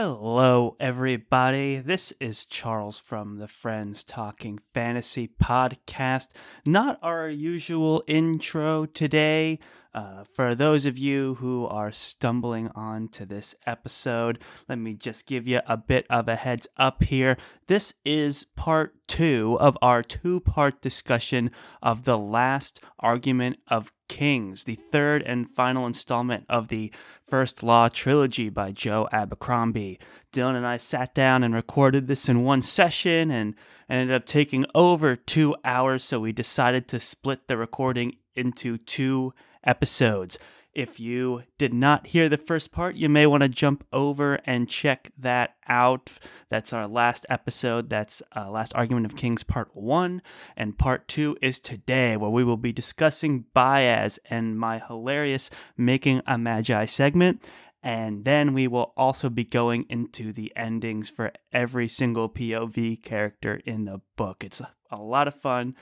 Hello, everybody. This is Charles from the Friends Talking Fantasy podcast. Not our usual intro today. Uh, for those of you who are stumbling onto this episode, let me just give you a bit of a heads up here. This is part two of our two part discussion of The Last Argument of Kings, the third and final installment of the First Law trilogy by Joe Abercrombie. Dylan and I sat down and recorded this in one session and ended up taking over two hours, so we decided to split the recording into two episodes. If you did not hear the first part, you may want to jump over and check that out. That's our last episode. That's uh, Last Argument of Kings Part 1. And Part 2 is today, where we will be discussing Bayaz and my hilarious Making a Magi segment. And then we will also be going into the endings for every single POV character in the book. It's a lot of fun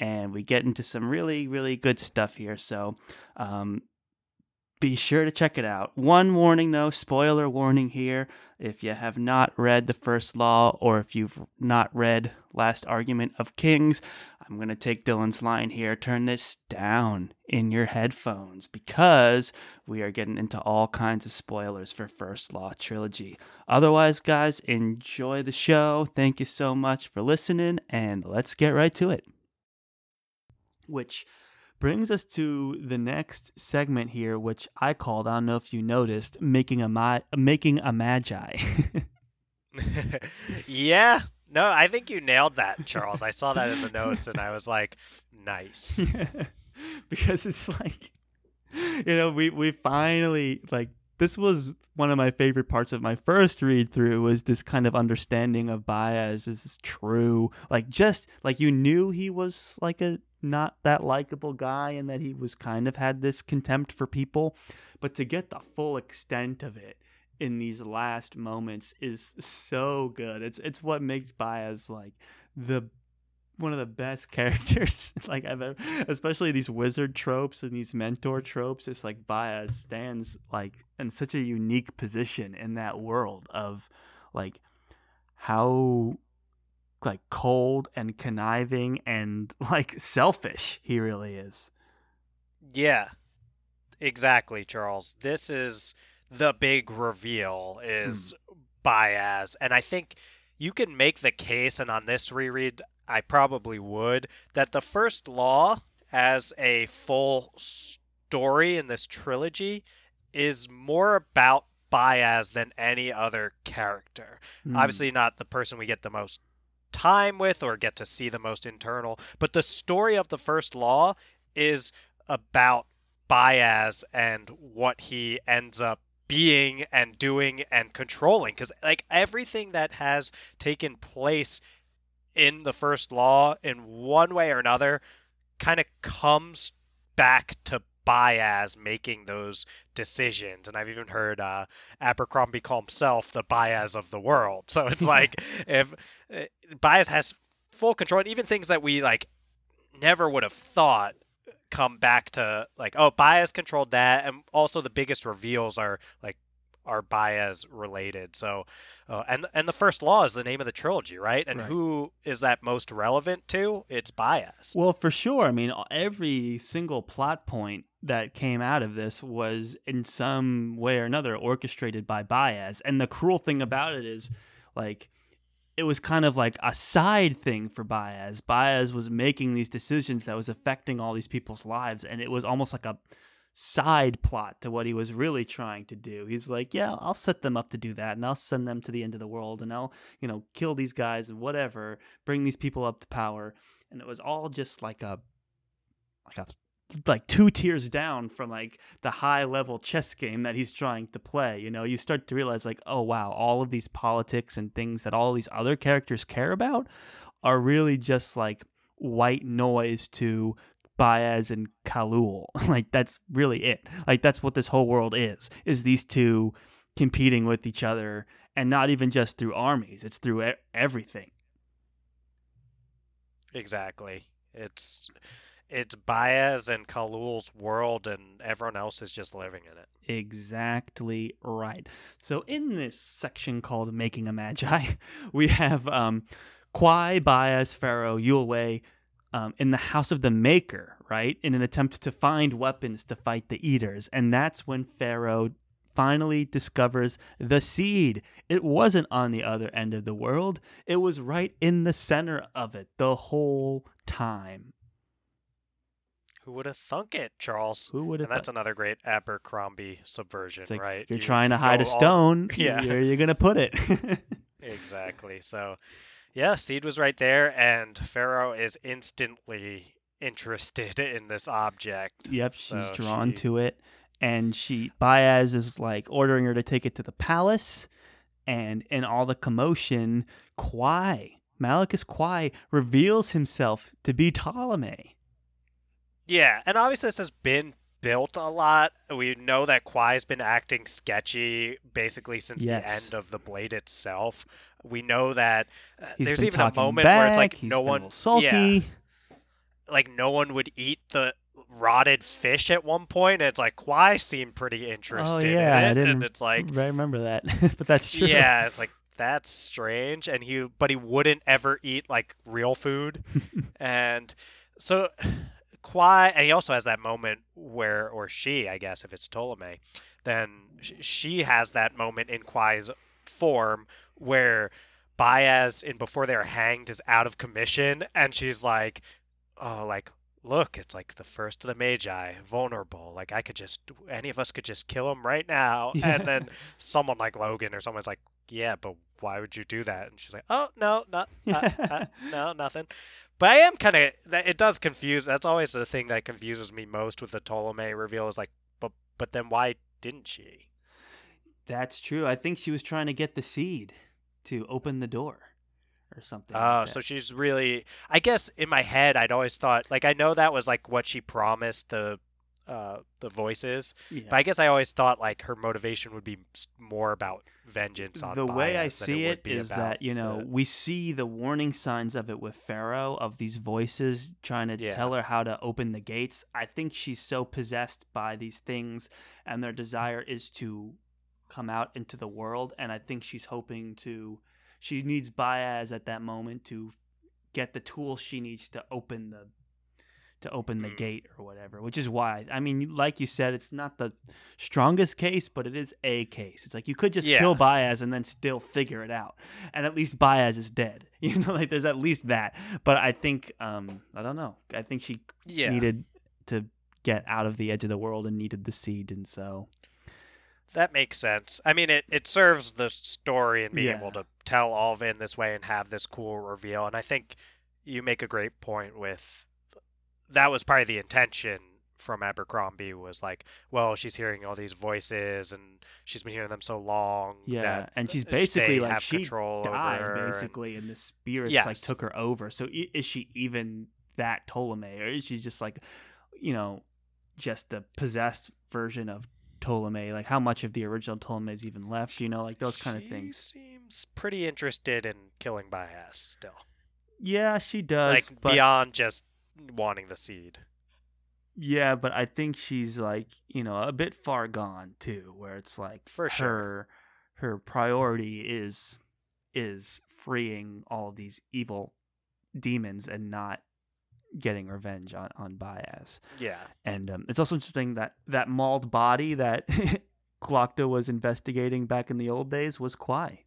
and we get into some really, really good stuff here. So um, be sure to check it out. One warning though, spoiler warning here. If you have not read The First Law or if you've not read Last Argument of Kings, I'm going to take Dylan's line here. Turn this down in your headphones because we are getting into all kinds of spoilers for First Law Trilogy. Otherwise, guys, enjoy the show. Thank you so much for listening, and let's get right to it which brings us to the next segment here, which I called. I don't know if you noticed, making a ma- making a magi. yeah, no, I think you nailed that, Charles. I saw that in the notes, and I was like, nice, because it's like, you know, we we finally like this was one of my favorite parts of my first read through was this kind of understanding of Bayaz is true. Like just like you knew he was like a not that likable guy and that he was kind of had this contempt for people, but to get the full extent of it in these last moments is so good. It's it's what makes Bayaz like the one of the best characters like I've ever, especially these wizard tropes and these mentor tropes. It's like Bayaz stands like in such a unique position in that world of like how like cold and conniving and like selfish he really is. Yeah. Exactly, Charles. This is the big reveal is mm. Bayaz and I think you can make the case and on this reread I probably would that the first law as a full story in this trilogy is more about Bayaz than any other character. Mm. Obviously not the person we get the most time with or get to see the most internal. But the story of the first law is about Bayaz and what he ends up being and doing and controlling. Because, like, everything that has taken place in the first law in one way or another kind of comes back to Bayaz making those decisions. And I've even heard uh, Abercrombie call himself the Bayaz of the world. So it's like if uh, Bayaz has full control, and even things that we like never would have thought come back to like, oh, Bayaz controlled that. And also the biggest reveals are like are Bayaz related. So, uh, and and the first law is the name of the trilogy, right? And right. who is that most relevant to? It's Bayaz. Well, for sure. I mean, every single plot point that came out of this was in some way or another orchestrated by Bayaz. And the cruel thing about it is, like, it was kind of like a side thing for Bayaz. Bayaz was making these decisions that was affecting all these people's lives, and it was almost like a side plot to what he was really trying to do. He's like, yeah, I'll set them up to do that and I'll send them to the end of the world and I'll, you know, kill these guys and whatever, bring these people up to power. And it was all just like a like a like two tiers down from like the high level chess game that he's trying to play. You know, you start to realize like, oh wow, all of these politics and things that all these other characters care about are really just like white noise to Bayaz and Khalul. like that's really it. Like that's what this whole world is. Is these two competing with each other and not even just through armies, it's through everything. Exactly. It's it's Bayaz and Khalul's world, and everyone else is just living in it. Exactly right. So in this section called "Making a Magi," we have um, Quai, Bayaz, Ferro, Yulwei um, in the house of the Maker, right? In an attempt to find weapons to fight the Eaters, and that's when Ferro finally discovers the seed. It wasn't on the other end of the world, it was right in the center of it the whole time. Who would have thunk it, Charles? Who would have And that's another great Abercrombie subversion, like right? you're You trying to hide a all- stone. Yeah. Where are you going to put it? Exactly. So, yeah, Seed was right there, and Ferro is instantly interested in this object. yep, she's So drawn she- to it. And she, Bayaz is like ordering her to take it to the palace. And in all the commotion, Quai, Malacus Quai, reveals himself to be Tolomei. Yeah, and obviously this has been built a lot. We know that Quai's been acting sketchy basically since Yes. the end of the blade itself. We know that uh, He's even a moment where it's like no one yeah, like no one would eat the rotted fish at one point. And it's like Quai seemed pretty interested Oh, yeah, I in it, didn't and it's like I remember that, but that's true. yeah, it's like that's strange. And he, but he wouldn't ever eat like real food, and so Quai, and he also has that moment where, or she, I guess, if it's Tolomei, then she has that moment in Quai's form where Bayaz, in before they're hanged, is out of commission, and she's like, oh, like. Look, it's like the first of the Magi, vulnerable. Like I could just, any of us could just kill him right now. Yeah. And then someone like Logen or someone's like, yeah, but why would you do that? And she's like, oh no, not, uh, uh, no, nothing. But I am kind of that. It does confuse. That's always the thing that confuses me most with the Tolomei reveal. Is like, but but then why didn't she? That's true. I think she was trying to get the seed to open the door or something. Oh, like so she's really. I guess in my head, I'd always thought like I know that was like what she promised the uh the voices, yeah. but I guess I always thought like her motivation would be more about vengeance on the way I see it, it is that you know the- we see the warning signs of it with Ferro of these voices trying to Yeah. tell her how to open the gates. I think she's so possessed by these things, and their desire is to come out into the world. And I think she's hoping to. She needs Bayaz at that moment to get the tools she needs to open the to open the Mm. gate or whatever. Which is why I mean, like you said, it's not the strongest case, but it is a case. It's like you could just Yeah. kill Bayaz and then still figure it out, and at least Bayaz is dead. You know, like there's at least that. But I think, um, I don't know. I think she yeah. needed to get out of the edge of the world and needed the seed, and so That makes sense. I mean, it, it serves the story and being Yeah. able to tell all of it in this way and have this cool reveal. And I think you make a great point with that was probably the intention from Abercrombie was like, well, she's hearing all these voices and she's been hearing them so long yeah. And she's basically like have she control over died her. and- basically, and the spirits like took her over. So is she even that Tolomei, or is she just like, you know, just the possessed version of Tolomei? Like how much of the original Tolomei is even left? You know, like those kind of things. She seems pretty interested in killing Bayaz still, Yeah, she does. like but, beyond just wanting the seed. Yeah, but I think she's like, you know, a bit far gone too, where it's like For her sure. her priority is is freeing all of these evil demons and not getting revenge on on Bayaz. Yeah. And um, it's also interesting that that mauled body that Glokta was investigating back in the old days was Kwai.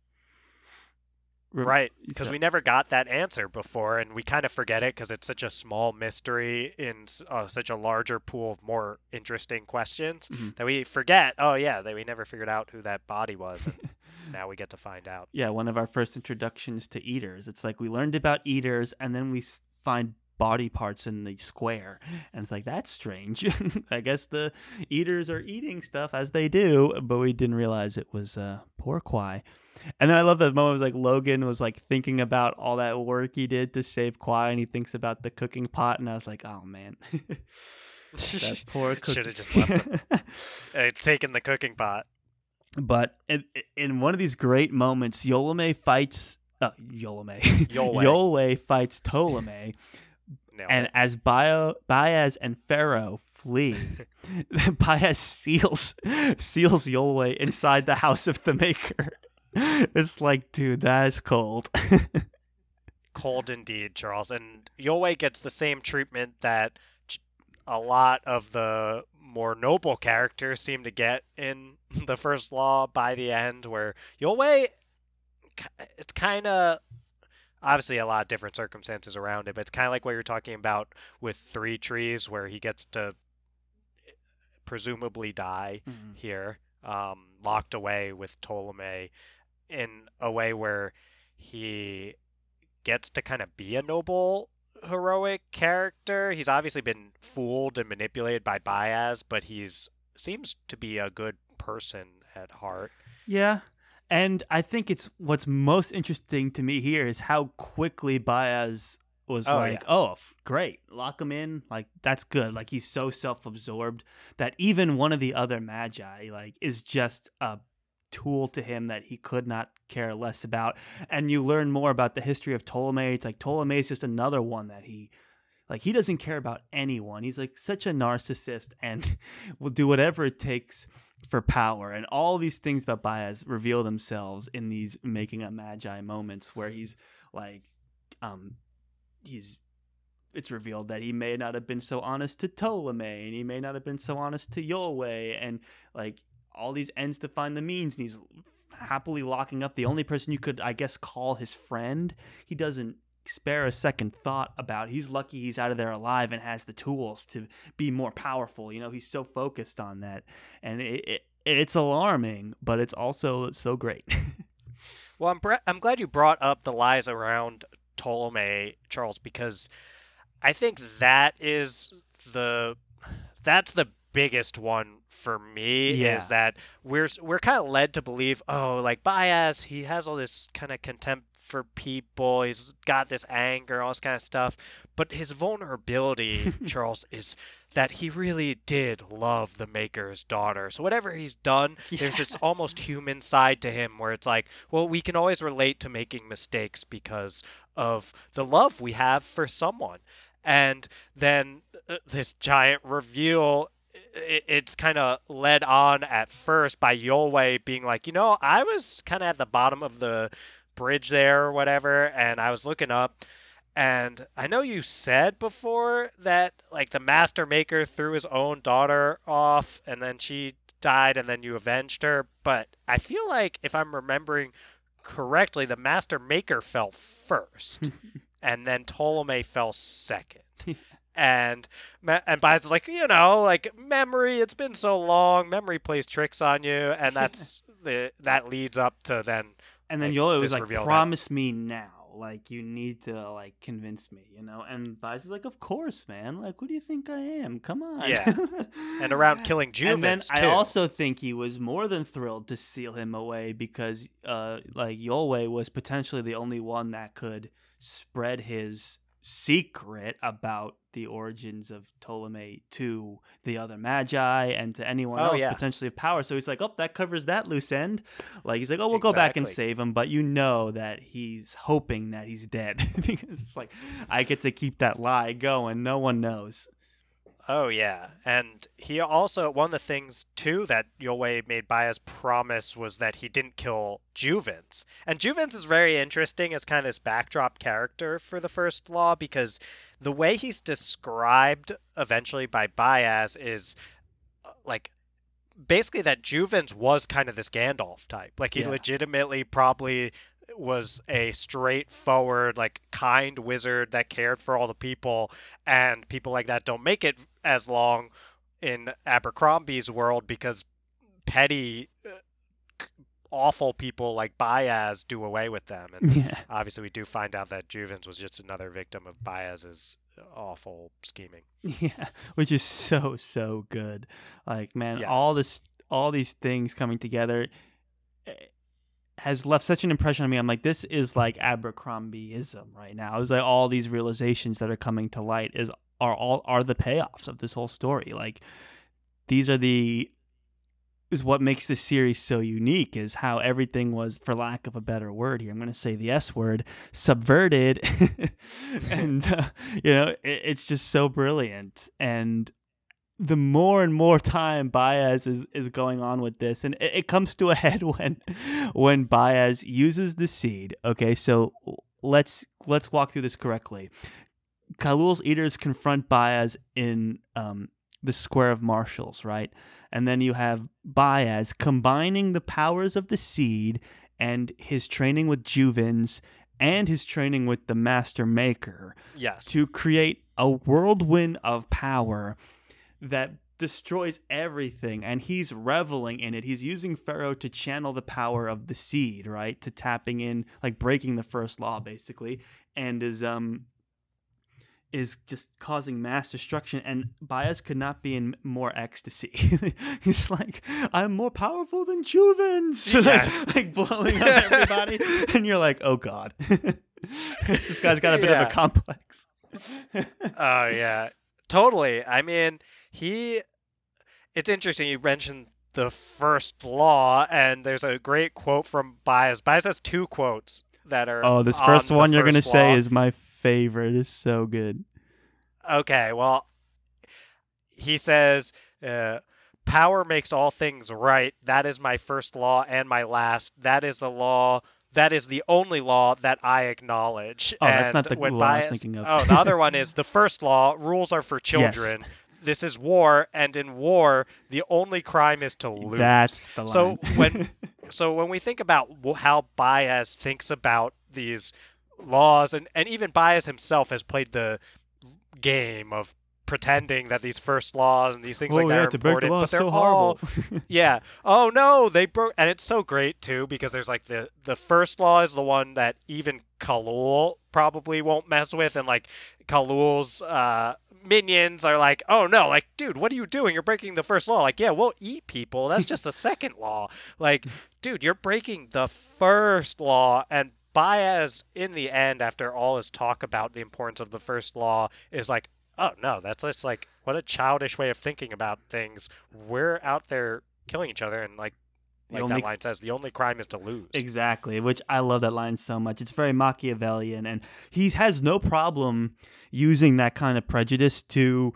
Right, because so- we never got that answer before, and we kind of forget it because it's such a small mystery in uh, such a larger pool of more interesting questions Mhm. that we forget. Oh yeah, that we never figured out who that body was, and now we get to find out. yeah, one of our first introductions to eaters. It's like we learned about eaters, and then we find body parts in the square, and it's like that's strange. I guess the eaters are eating stuff as they do, but we didn't realize it was uh, poor Quai. And then I love that moment. It was like Logen was like thinking about all that work he did to save Quai, and he thinks about the cooking pot, and I was like, oh man. that poor. Should have just left uh, taken the cooking pot. But in, in one of these great moments, Yolome fights uh, Yolome. Yulwei. Yulwei fights Tolomei, Nailed and as Bio, Bayaz and Ferro flee, Bayaz seals seals Yulwei inside the house of the Maker. It's like, dude, that is cold. Cold indeed, Charles. And Yulwei gets the same treatment that a lot of the more noble characters seem to get in the first law by the end, where k- it's kind of obviously a lot of different circumstances around it, but it's kind of like what you're talking about with Three Trees, where he gets to presumably die here, um, locked away with Tolomei in a way where he gets to kind of be a noble, heroic character. He's obviously been fooled and manipulated by Bayaz, but he's seems to be a good person at heart. Yeah. And I think it's what's most interesting to me here is how quickly Bayaz was Oh, like, oh, f- great, lock him in. Like, that's good. Like, he's so self absorbed that even one of the other magi, like, is just a tool to him that he could not care less about. And you learn more about the history of Tolomei. It's like Tolomei is just another one that he. Like he doesn't care about anyone. He's like such a narcissist and will do whatever it takes for power and all these things about Bayaz reveal themselves in these making a magi moments where he's like um he's it's revealed that he may not have been so honest to Tolomei and he may not have been so honest to Yulwei and like all these ends to find the means and he's happily locking up the only person you could I guess call his friend. He doesn't spare a second thought about he's lucky he's out of there alive and has the tools to be more powerful. You know he's so focused on that. And it, it it's alarming but it's also so great. Well, I'm bre- I'm glad you brought up the lies around Tolomei, Charles, because I think that is the that's the biggest one for me Yeah. is that we're we're kind of led to believe, oh, like Bayaz he has all this kind of contempt for people, he's got this anger, all this kind of stuff, but his vulnerability, Charles, is that he really did love the maker's daughter. So whatever he's done, there's this almost human side to him where it's like, well, we can always relate to making mistakes because of the love we have for someone. And then uh, this giant reveal it's kind of led on at first by Yulwei being like, you know, I was kind of at the bottom of the bridge there or whatever, and I was looking up, and I know you said before that like the Master Maker threw his own daughter off, and then she died, and then you avenged her, but I feel like if I'm remembering correctly, the Master Maker fell first, and then Tolomei fell second. And and Bayaz is like, you know, like memory. It's been so long. Memory plays tricks on you, and that's the that leads up to then. and then Like, Yola was like reveal that- promise me now like you need to like convince me you know and Bayaz is like of course man like who do you think I am come on Yeah. And around killing and then Juvens I also think he was more than thrilled to seal him away because, uh, like Yulwei was potentially the only one that could spread his secret about the origins of Tolomei to the other Magi and to anyone Oh, else yeah. potentially of power. So he's like, "Oh, that covers that loose end." Like he's like, "Oh, we'll go back and save him," but you know that he's hoping that he's dead because it's like I get to keep that lie going. No one knows. Oh yeah, and he also one of the things too that Yulwei made Bayaz promise was that he didn't kill Juvens, and Juvens is very interesting as kind of this backdrop character for the first law because the way he's described eventually by Bayaz is uh, like basically that Juvens was kind of this Gandalf type, like he Yeah. legitimately probably was a straightforward like kind wizard that cared for all the people and people like that don't make it as long in Abercrombie's world because petty uh, awful people like Bayaz do away with them and Yeah. obviously we do find out that Juvens was just another victim of Bayaz's awful scheming. Yeah, which is so so good. Like man, all Yes. this all these things coming together eh, has left such an impression on me. I'm like this is like Abercrombieism right now. It's like all these realizations that are coming to light is are all are the payoffs of this whole story. Like these are the is what makes this series so unique is how everything was for lack of a better word here i'm going to say the s word subverted and uh, you know it, it's just so brilliant and the more and more time Bayaz is, is going on with this, and it, it, comes to a head when when Bayaz uses the seed. Okay, so let's let's walk through this correctly. Khalul's eaters confront Bayaz in um, the Square of Marshals, right? And then you have Bayaz combining the powers of the seed and his training with Juvens and his training with the Master Maker. Yes. To create a whirlwind of power that destroys everything and he's reveling in it. He's using Ferro to channel the power of the seed, right? To tapping in like breaking the first law basically and is um is just causing mass destruction and Bayaz could not be in more ecstasy. He's like, I'm more powerful than Juvens. Yes. like, like blowing up everybody. and you're like, oh God. this guy's got a bit Yeah. of a complex. Oh yeah, totally. I mean, he. It's interesting. You mentioned the first law, and there's a great quote from Bayaz. Bayaz has two quotes that are. Oh, this first the one you're going to say is my favorite. It's so good. Okay, well, he says, uh, "Power makes all things right. That is my first law and my last. That is the law." That is the only law that I acknowledge. Oh, that's not the law I was thinking of. Oh, the other one is the first law: rules are for children. This is war, and in war, the only crime is to lose. That's the line. So when so when we think about how Bayaz thinks about these laws, and, and even Bayaz himself has played the game of pretending that these first laws and these things oh, like that yeah, are the important, law but they're so all horrible. yeah. Oh no, they broke, and it's so great too because there's like the the first law is the one that even Khalul probably won't mess with, and like Khalul's uh, minions are like, oh no, like dude, what are you doing? You're breaking the first law. Like, yeah, we'll eat people. That's just the second law. Like, dude, you're breaking the first law, and Bayaz, in the end, after all his talk about the importance of the first law, is like, oh no, that's just like what a childish way of thinking about things. We're out there killing each other, and like, like only- that line says, the only crime is to lose. Exactly, which I love that line so much. It's very Machiavellian, and he has no problem using that kind of prejudice to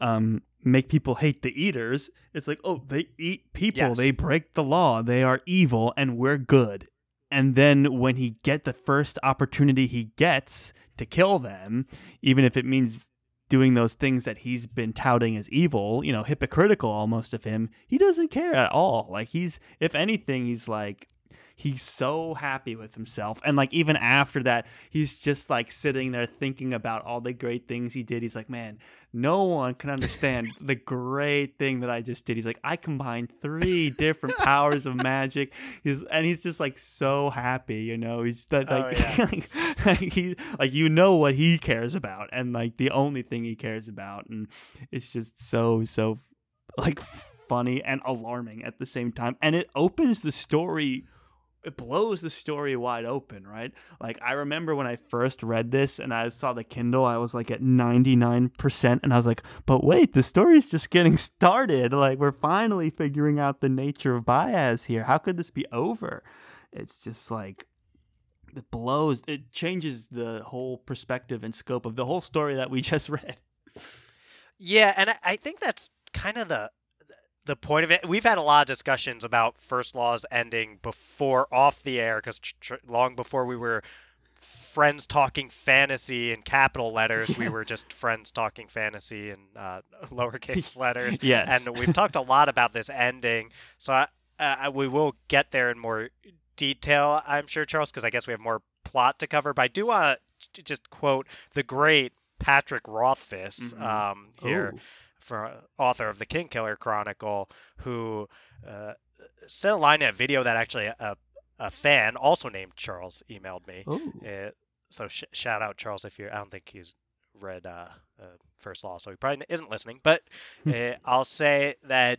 um, make people hate the eaters. It's like, oh, they eat people, Yes. they break the law, they are evil, and we're good. And then when he get the first opportunity he gets to kill them, even if it means doing those things that he's been touting as evil, you know, hypocritical almost of him, he doesn't care at all. Like he's if anything, he's like he's so happy with himself. And like even after that, he's just like sitting there thinking about all the great things he did. He's like, man, no one can understand the great thing that I just did. He's like, I combined three different powers of magic. He's and he's just like so happy, you know. He's that Oh, like, yeah. like he like you know what he cares about and like the only thing he cares about and it's just so so like funny and alarming at the same time and it opens the story it blows the story wide open, right? Like I remember when I first read this and I saw the Kindle, I was like at 99% and I was like, "But wait, the story's just getting started. Like we're finally figuring out the nature of Bayaz here. How could this be over?" It's just like it blows it changes the whole perspective and scope of the whole story that we just read. Yeah, and I, I think that's kind of the the point of it. We've had a lot of discussions about first laws ending before off the air because tr- long before we were friends talking fantasy in capital letters, we were just friends talking fantasy in uh, lowercase letters. Yes. and we've talked a lot about this ending. So I, uh, we will get there in more detail, I'm sure, Charles, because I guess we have more plot to cover. But I do want to just quote the great Patrick Rothfuss Mhm. um, here Ooh. For author of the Kingkiller Chronicle, who uh, sent a line in a video that actually a, a fan, also named Charles, emailed me. Ooh. Uh, so sh- shout out Charles if you're. I don't think he's read uh, uh, First Law, so he probably isn't listening. But uh, I'll say that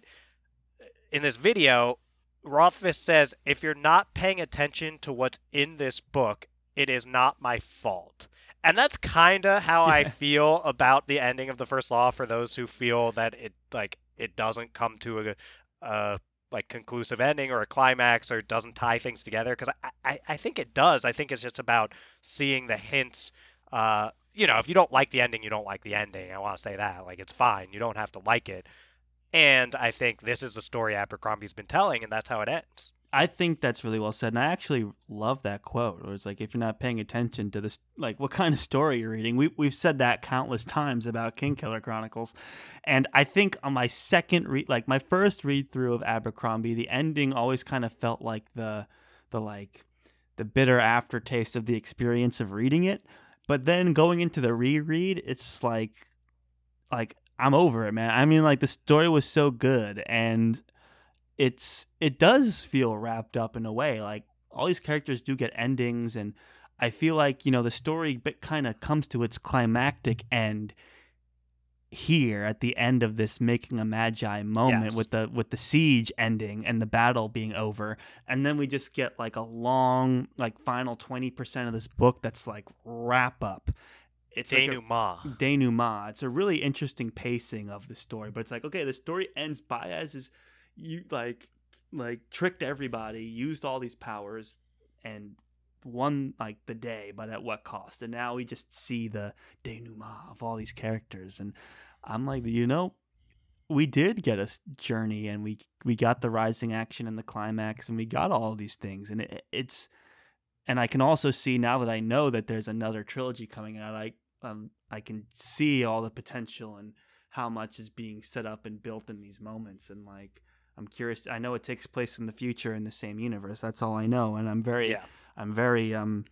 in this video, Rothfuss says, "If you're not paying attention to what's in this book, it is not my fault." And that's kind of how I feel about the ending of the first law for those who feel that it like it doesn't come to a, a like conclusive ending or a climax or doesn't tie things together because I, I, I think it does. I think it's just about seeing the hints. Uh, you know, if you don't like the ending, you don't like the ending. I want to say that. Like, it's fine. You don't have to like it. And I think this is the story Abercrombie's been telling, and that's how it ends. I think that's really well said, and I actually love that quote. It was like, if you're not paying attention to this, like what kind of story you're reading. We we've said that countless times about Kingkiller Chronicles, and I think on my second read, like my first read through of Abercrombie, the ending always kind of felt like the the like the bitter aftertaste of the experience of reading it. But then going into the reread, it's like like I'm over it, man. I mean, like the story was so good and it's it does feel wrapped up in a way. Like all these characters do get endings, and I feel like you know the story kind of comes to its climactic end here at the end of this making a magi moment yes. with the with the siege ending and the battle being over and then we just get like a long like final 20% of this book that's like wrap up it's denouement. Like denouement. It's a really interesting pacing of the story, but it's like okay, the story ends. Bayaz is you like like tricked everybody, used all these powers, and won like the day, but at what cost? And now we just see the denouement of all these characters, and I'm like, you know, we did get a journey, and we we got the rising action and the climax, and we got all these things, and it, it's. And I can also see now that I know that there's another trilogy coming out. I um, I can see all the potential and how much is being set up and built in these moments, and like I'm curious. I know it takes place in the future in the same universe. That's all I know, and I'm very, yeah. I'm very um,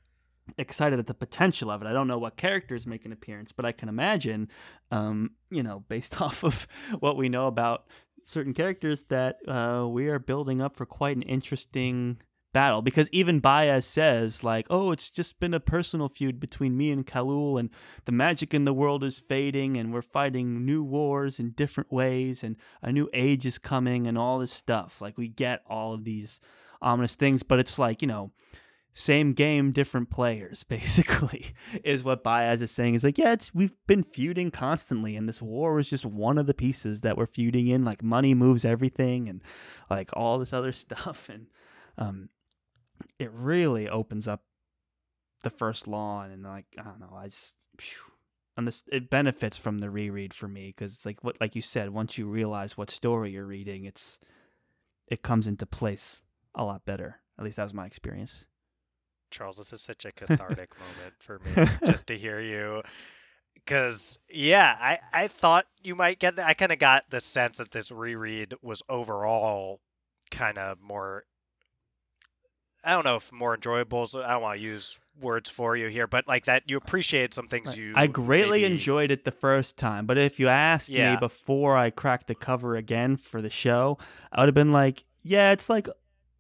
excited at the potential of it. I don't know what characters make an appearance, but I can imagine, um, you know, based off of what we know about certain characters, that uh, we are building up for quite an interesting battle because even Bayaz says like, "Oh, it's just been a personal feud between me and Khalul and the magic in the world is fading, and we're fighting new wars in different ways, and a new age is coming, and all this stuff." Like we get all of these ominous things, but it's like you know. Same game, different players, basically, is what Bayaz is saying. Is like, yeah, it's we've been feuding constantly, and this war was just one of the pieces that we're feuding in. Like, money moves everything, and like all this other stuff. And um, it really opens up the first lawn and like I don't know, I just phew, and this it benefits from the reread for me because it's like what like you said, once you realize what story you're reading, it's it comes into place a lot better. At least that was my experience. Charles, this is such a cathartic moment for me just to hear you. Because yeah, I I thought you might get that. I kind of got the sense that this reread was overall kind of more I don't know if more enjoyable. I don't want to use words for you here, but like that, you appreciate some things you. I greatly maybe... enjoyed it the first time, but if you asked yeah. me before I cracked the cover again for the show, I would have been like, "Yeah, it's like."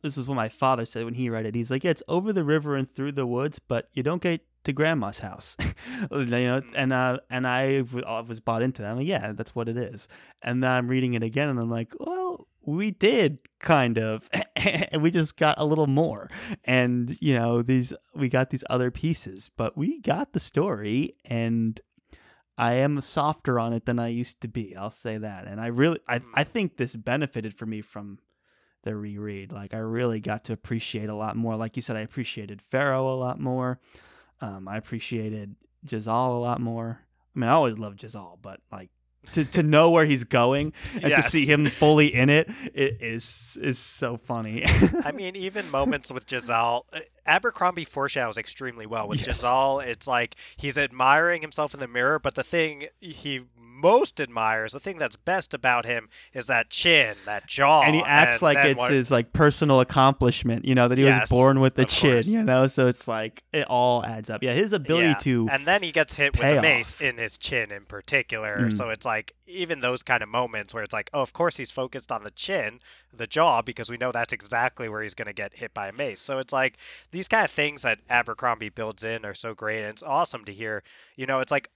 This is what my father said when he read it. He's like, "Yeah, it's over the river and through the woods, but you don't get to grandma's house, you know." Mm. And uh, and I was bought into that. I'm like, "Yeah, that's what it is." And then I'm reading it again, and I'm like, "Well, we did kind of and we just got a little more. And you know these we got these other pieces but we got the story and i am softer on it than i used to be i'll say that. And i really i, I hmm. think this benefited for me from the reread. Like i really got to appreciate a lot more. Like you said i appreciated Ferro a lot more. Um, i appreciated jezal a lot more. I mean i always loved jezal but like to, to know where he's going and yes. to see him fully in it, it is is so funny. I mean, even moments with Jezal, uh, Abercrombie foreshadows extremely well. With yes. Jezal, it's like he's admiring himself in the mirror, but the thing he most admires, the thing that's best about him is that chin, that jaw. And he acts and like it's what... his like personal accomplishment, you know, that he yes, was born with the chin, course. you know, so it's like it all adds up. Yeah, his ability yeah. to And then he gets hit with a mace in his chin in particular. Mm. So it's like even those kind of moments where it's like, oh, of course he's focused on the chin, the jaw because we know that's exactly where he's going to get hit by a mace. So it's like these kind of things that Abercrombie builds in are so great and it's awesome to hear. You know, it's like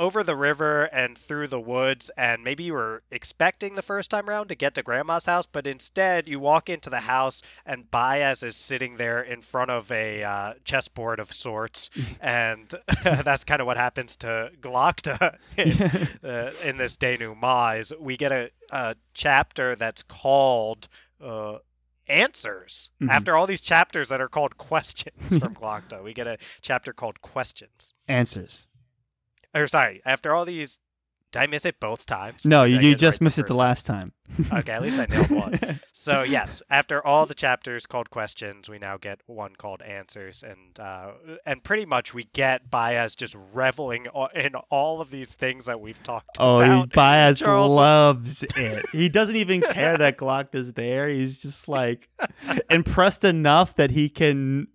over the river and through the woods and maybe you were expecting the first time around to get to grandma's house but instead you walk into the house and Bayaz is sitting there in front of a uh, chessboard of sorts and that's kind of what happens to Glokta in, uh, in this denouement is we get a, a chapter that's called uh, answers Mhm. after all these chapters that are called questions from Glokta. We get a chapter called questions. Answers. Or sorry, after all these, did I miss it both times? No, you, you just right missed it the last time. Okay, at least I nailed one. So yes, after all the chapters called questions, we now get one called answers, and uh, and pretty much we get Bayaz just reveling in all of these things that we've talked Oh, about. Bayaz Charles- loves it. He doesn't even care that Glock is there. He's just like impressed enough that he can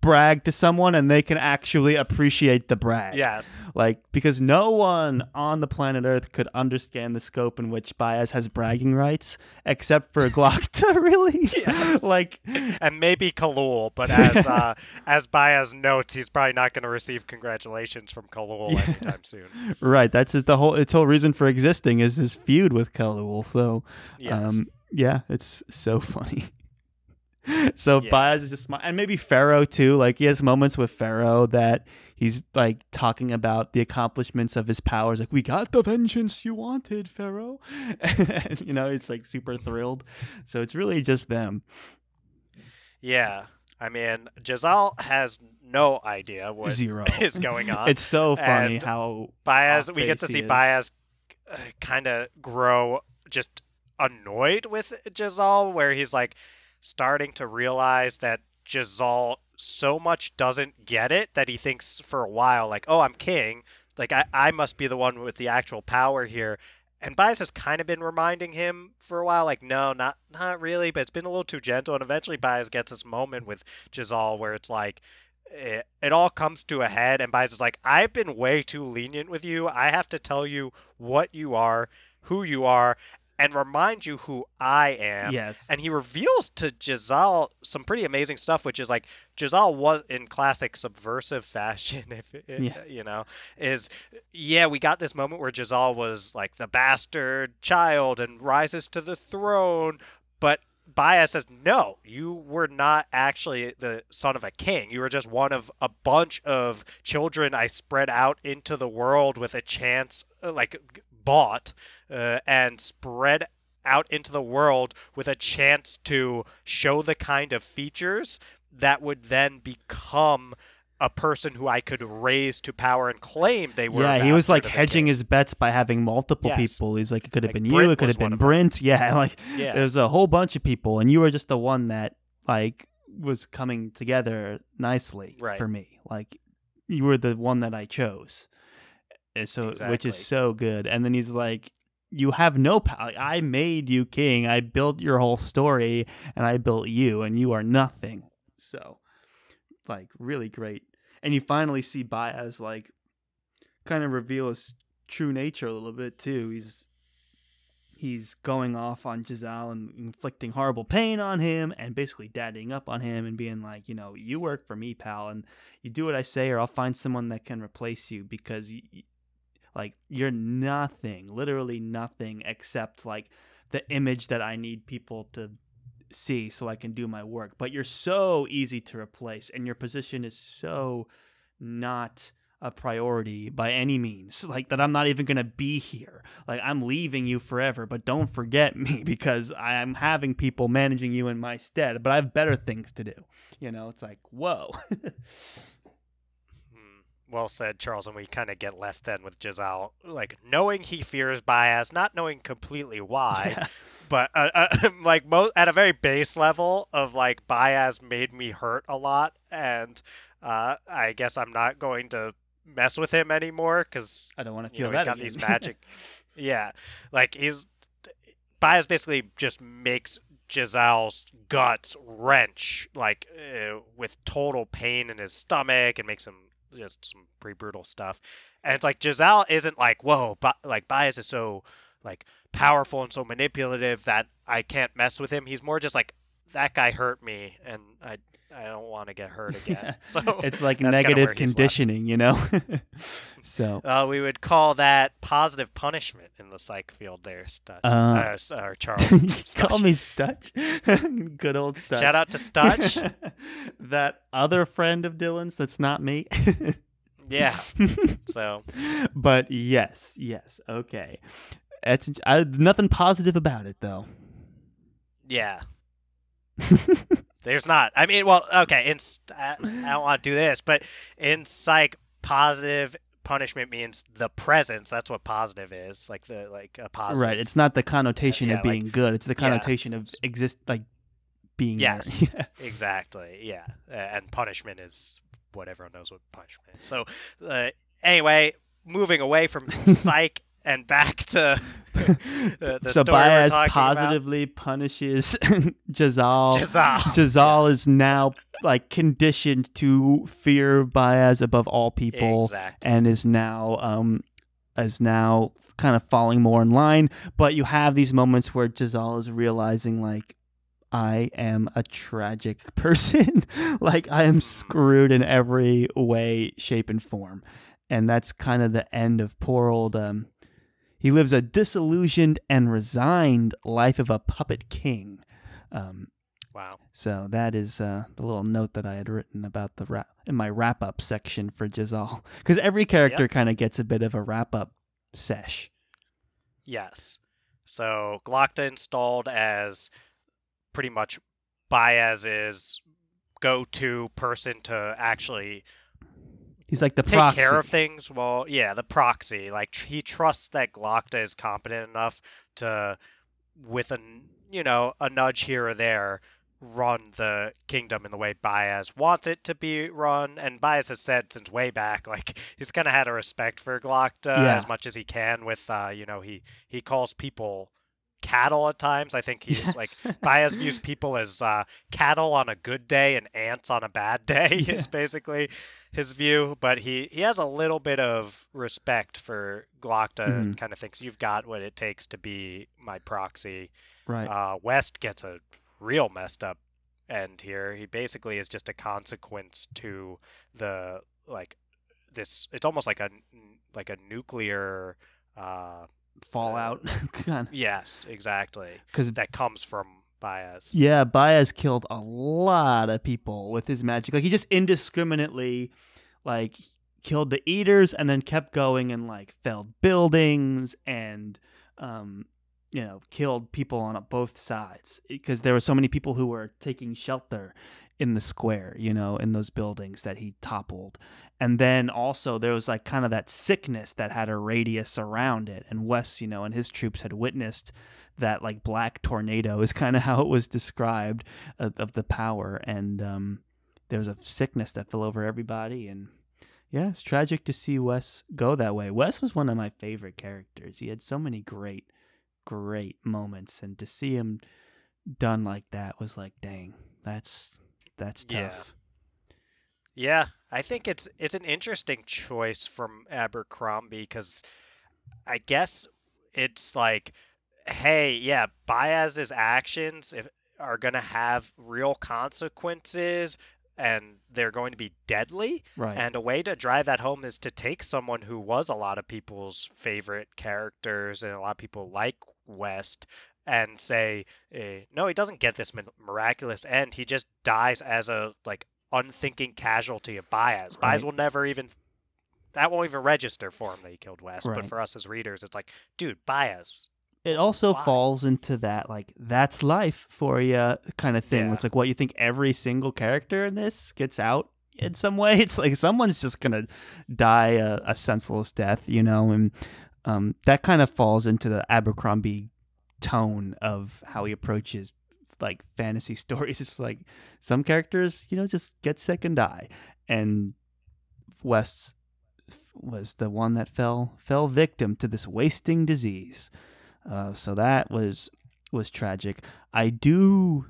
brag to someone and they can actually appreciate the brag. Yes, Like, because no one on the planet Earth could understand the scope in which Bayaz has bragging rights except for Glokta, really. Yes. like, and maybe Khalul, but as uh, as Bayaz notes, he's probably not going to receive congratulations from Khalul Yeah. anytime soon. right. That's his, the whole, its whole reason for existing is this feud with Khalul. So, Yes. Um, yeah, it's so funny. so Yeah. Bayaz is just smart, and maybe Ferro too. Like he has moments with Ferro that he's like talking about the accomplishments of his powers. Like we got the vengeance you wanted, Ferro. And, you know, it's like super thrilled. So it's really just them. yeah, I mean, Jezal has no idea what is Zero. is going on. It's so funny And how Bayaz, we get to see. Bayaz uh, kind of grow just annoyed with Jezal, where he's like starting to realize that Jezal so much doesn't get it that he thinks for a while, like, oh, I'm king. Like, I, I must be the one with the actual power here. And Bayaz has kind of been reminding him for a while, like, no, not not really, but it's been a little too gentle. And eventually Bayaz gets this moment with Jezal where it's like, it, it all comes to a head, and Bayaz is like, I've been way too lenient with you. I have to tell you what you are, who you are, and remind you who I am. yes, And he reveals to Jezal some pretty amazing stuff, which is like Jezal was in classic subversive fashion, if it, Yeah. you know, is yeah, we got this moment where Jezal was like the bastard child and rises to the throne, but Bayaz says, no, you were not actually the son of a king. You were just one of a bunch of children I spread out into the world with a chance, uh, like bought uh, and spread out into the world with a chance to show the kind of features that would then become a person who I could raise to power and claim they were. yeah, he was like bastard of a hedging his bets by having multiple Yes. people. He's like, it could have Like, been you, it could have been. Brent. Yeah, like Yeah. there's a whole bunch of people, and you were just the one that like was coming together nicely Right. for me. Like you were the one that I chose. And so, which is so good. And then he's like, "You have no power. I made you king. I built your whole story, and I built you, and you are nothing." So, like, really great. And you finally see Bayaz like kind of reveal his true nature a little bit too. He's he's going off on Jezal and inflicting horrible pain on him and basically daddying up on him and being like, you know, you work for me, pal, and you do what I say or I'll find someone that can replace you because you, like you're nothing, literally nothing except like the image that I need people to see so I can do my work. But you're so easy to replace and your position is so not a priority by any means. Like that I'm not even going to be here. Like I'm leaving you forever, but don't forget me because I'm having people managing you in my stead, but I have better things to do. You know, it's like, whoa. Well said, Charles. And we kind of get left then with Jezal, like knowing he fears Bayaz, not knowing completely why, Yeah. but uh, uh, like mo- at a very base level of like Bayaz made me hurt a lot, and uh, I guess I'm not going to mess with him anymore because I don't want to you feel know he's got again. these magic. yeah, like he's Bayaz basically just makes Jezal's guts wrench like uh, with total pain in his stomach and makes him just some pretty brutal stuff. And it's like Jezal isn't like whoa, but like Bayaz is so like powerful and so manipulative that I can't mess with him. He's more just like that guy hurt me and I I don't want to get hurt again. So it's like negative conditioning, you know? so, Uh, we would call that positive punishment in the psych field there, Stutch. Uh, Uh, s- or Charles. call me Stutch. Good old Stutch. Shout out to Stutch. that other friend of Dylan's that's not me. yeah. So, but yes, yes, okay. It's I, nothing positive about it though. yeah. There's not. I mean, well, okay. In I don't want to do this, but in psych, positive punishment means the presence. That's what positive is, like the like a positive. Right. It's not the connotation Yeah, of being like- good. It's the yeah. connotation of exist like being. Yes. Yeah. Exactly. Yeah. Uh, and punishment is what everyone knows what punishment is. So, uh, anyway, moving away from psych and back to the, the so story we're Bayaz positively punishes Jezal. about. Jezal. Jezal Yes. is now like conditioned to fear Bayaz above all people Exactly. and is now um is now kind of falling more in line. But you have these moments where Jezal is realizing like I am a tragic person. like I am screwed in every way, shape, and form. And that's kind of the end of poor old um he lives a disillusioned and resigned life of a puppet king. Um, Wow. so that is uh, the little note that I had written about the wrap in my wrap up section for Jezal, because every character kind of gets a bit of a wrap up sesh. Yes. So Glokta installed as pretty much Bayaz's go-to person to actually He's like the take proxy. care of things. Well, yeah, the proxy. Like tr- he trusts that Glokta is competent enough to, with a n- you know a nudge here or there, run the kingdom in the way Bayaz wants it to be run. And Bayaz has said since way back, like he's kind of had a respect for Glokta Yeah. as much as he can. With uh, you know, he he calls people cattle at times. I think he's Yes. like Bayaz views people as uh, cattle on a good day and ants on a bad day. Yeah. Is basically his view. But he he has a little bit of respect for Glokta and Mhm. kind of thinks you've got what it takes to be my proxy. right. Uh, West gets a real messed up end here. He basically is just a consequence to the like this. It's almost like a like a nuclear. Uh, Fallout. God. yes, exactly. Because That comes from Bayaz. yeah, Bayaz killed a lot of people with his magic. Like he just indiscriminately, like killed the eaters and then kept going and like felled buildings and um you know killed people on both sides because there were so many people who were taking shelter in the square you know in those buildings that he toppled. And then also there was like kind of that sickness that had a radius around it. And wes you know and his troops had witnessed that like black tornado is kind of how it was described of, of the power. And um there was a sickness that fell over everybody. And yeah, it's tragic to see Wes go that way. Wes was one of my favorite characters. He had so many great, great moments, and to see him done like that was like, dang, that's that's Yeah. tough. Yeah, I think it's it's an interesting choice from Abercrombie because I guess it's like, hey, yeah, Bayaz's actions if, are going to have real consequences and they're going to be deadly. Right. And a way to drive that home is to take someone who was a lot of people's favorite characters and a lot of people like West and say, eh, no, he doesn't get this miraculous end. He just dies as a like unthinking casualty of Bayaz. Bayaz Right. will never even that won't even register for him that he killed West. Right. But for us as readers, it's like, dude, Bayaz. it also Why? falls into that like that's life for you kind of thing. Yeah. It's like what you think every single character in this gets out in some way. It's like someone's just gonna die a, a senseless death, you know, and um, that kind of falls into the Abercrombie tone of how he approaches like fantasy stories. It's like some characters, you know, just get sick and die, and West's was the one that fell fell victim to this wasting disease. Uh, so that was was tragic. I do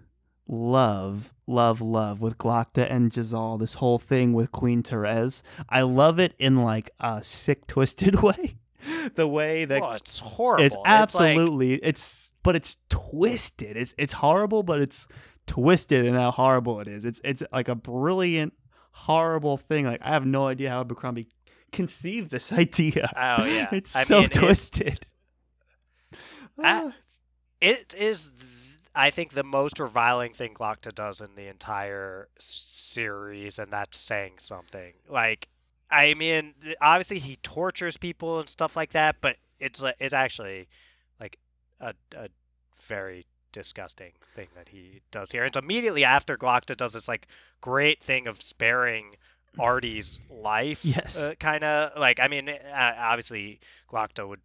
love, love, love with Glokta and Jezal this whole thing with Queen Therese. I love it in like a sick, twisted way. the way that well, it's horrible. it's absolutely it's but it's twisted. It's it's horrible, but it's twisted in how horrible it is. It's it's like a brilliant, horrible thing. Like I have no idea how Abercrombie conceived this idea. Oh, yeah. it's I so mean, it's- twisted. Ah, it is, th- I think, the most reviling thing Glokta does in the entire series, and that's saying something. Like, I mean, obviously he tortures people and stuff like that, but it's it's actually like a, a very disgusting thing that he does here. And it's immediately after Glokta does this like great thing of sparing Ardee's life. Yes. Uh, kind of like I mean, uh, obviously Glokta would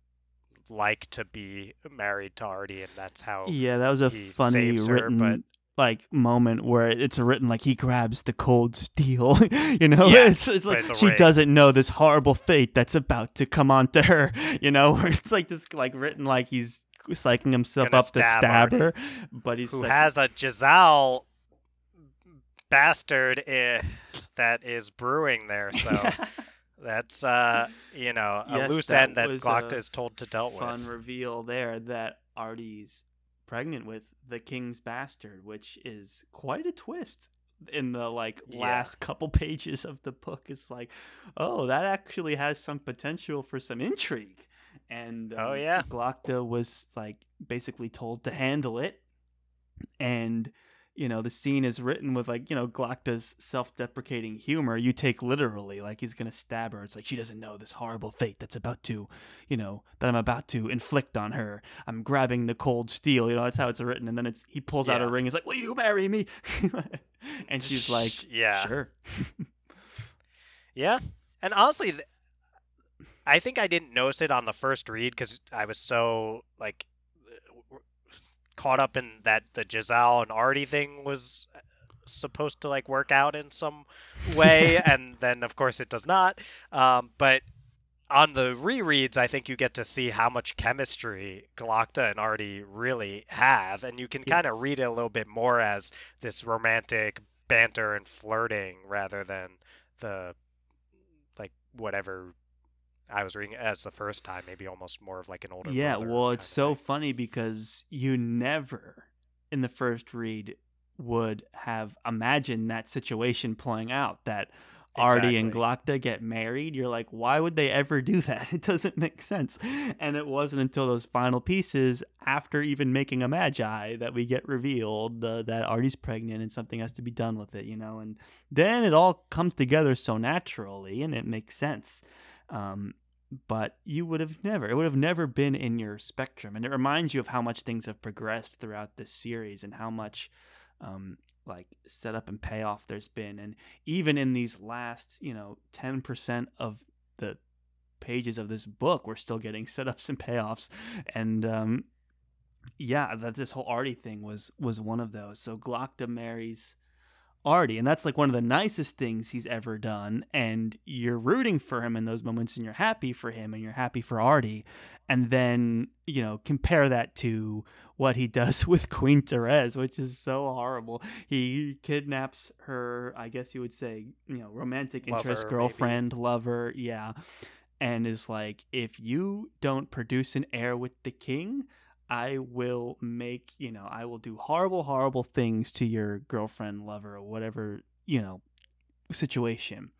like to be married to Ardee, and that's how. Yeah, that was a funny her, written like moment where it's written like he grabs the cold steel. you know, Yes, it's, it's like it's she ring. doesn't know this horrible fate that's about to come onto her. You know, it's like just like written like he's psyching himself Gonna up to stab stab Ardee. her, but he's who like, has a Jezal bastard eh, that is brewing there. So that's uh, you know a Yes, loose that end that a is told to deal fun with. reveal there that Ardee's pregnant with the king's bastard, which is quite a twist in the like Yeah. last couple pages of the book. Is like, oh, that actually has some potential for some intrigue. And Oh, um, yeah. Glokta was like basically told to handle it, and you know the scene is written with like you know Glokta's self-deprecating humor. You take literally like he's gonna stab her. It's like she doesn't know this horrible fate that's about to, you know, that I'm about to inflict on her. I'm grabbing the cold steel. You know that's how it's written. And then it's he pulls out a ring. He's like, "Will you marry me?" and she's like, yeah, "Sure." yeah. And honestly, th- I think I didn't notice it on the first read because I was so like caught up in that the Jezal and Ardee thing was supposed to like work out in some way, and then of course it does not. Um, but on the rereads, I think you get to see how much chemistry Glokta and Ardee really have, and you can kind of read it a little bit more as this romantic banter and flirting rather than the like whatever I was reading as the first time, maybe almost more of like an older. Yeah, well, it's so funny because you never in the first read would have imagined that situation playing out that Ardee and. Glokta get married. You're like, why would they ever do that? It doesn't make sense. And it wasn't until those final pieces, after even making a magi, that we get revealed uh, that Ardee's pregnant and something has to be done with it, you know? And then it all comes together so naturally and it makes sense. Um, but you would have never, it would have never been in your spectrum. And it reminds you of how much things have progressed throughout this series and how much. Um, like setup and payoff there's been and even in these last you know 10% of the pages of this book we're still getting setups and payoffs and um yeah that this whole ardee thing was was one of those so glokta marries ardee and that's like one of the nicest things he's ever done and you're rooting for him in those moments and you're happy for him and you're happy for ardee and then you know compare that to what he does with queen therese which is so horrible he kidnaps her i guess you would say you know romantic interest Lover, maybe. girlfriend lover yeah and is like if you don't produce an heir with the king i will make you know i will do horrible horrible things to your girlfriend lover or whatever you know situation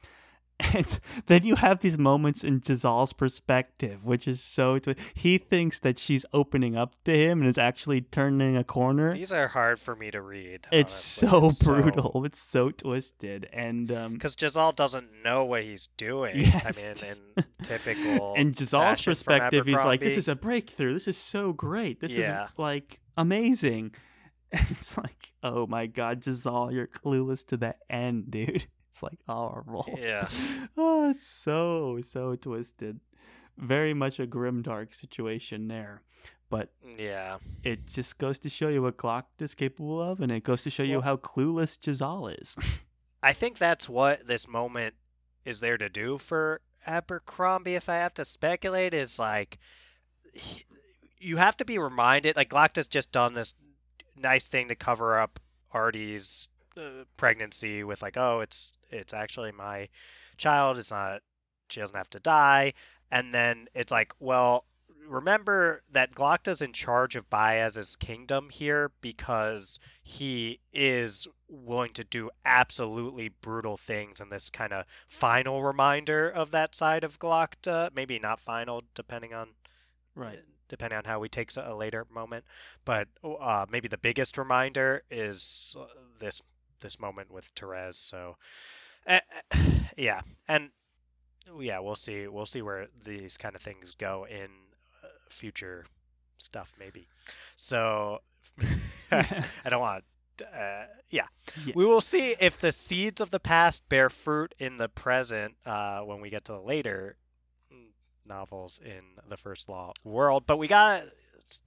and then you have these moments in Jezal's perspective, which is so. Twi- he thinks that she's opening up to him and is actually turning a corner. These are hard for me to read. It's honestly. so brutal. It's so twisted, and um, Because Jezal doesn't know what he's doing. Yes. I mean, in typical. in Jezal's perspective, he's like, "This is a breakthrough. This is so great. This Yeah. is like amazing." it's like, oh my god, Jezal, you're clueless to the end, dude. It's like horrible. Yeah. oh, it's so so twisted. Very much a grim dark situation there. But Yeah. it just goes to show you what Glock is capable of, and it goes to show you how clueless Jezal is. I think that's what this moment is there to do for Abercrombie. If I have to speculate, is like he- you have to be reminded. Like Glokta's just done this nice thing to cover up Ardee's uh, pregnancy with like, oh, it's it's actually my child. It's not. She doesn't have to die. And then it's like, well, remember that Glokta's in charge of Bayaz's kingdom here because he is willing to do absolutely brutal things and this kind of final reminder of that side of Glokta. Maybe not final, depending on right. depending on how we take a later moment. But uh, maybe the biggest reminder is uh, this this moment with Therese. So, uh, yeah, and yeah, we'll see. We'll see where these kind of things go in uh, future stuff, maybe. So, I don't want. Uh, yeah. Yeah. we will see if the seeds of the past bear fruit in the present uh, when we get to the later novels in the First Law world. But we got to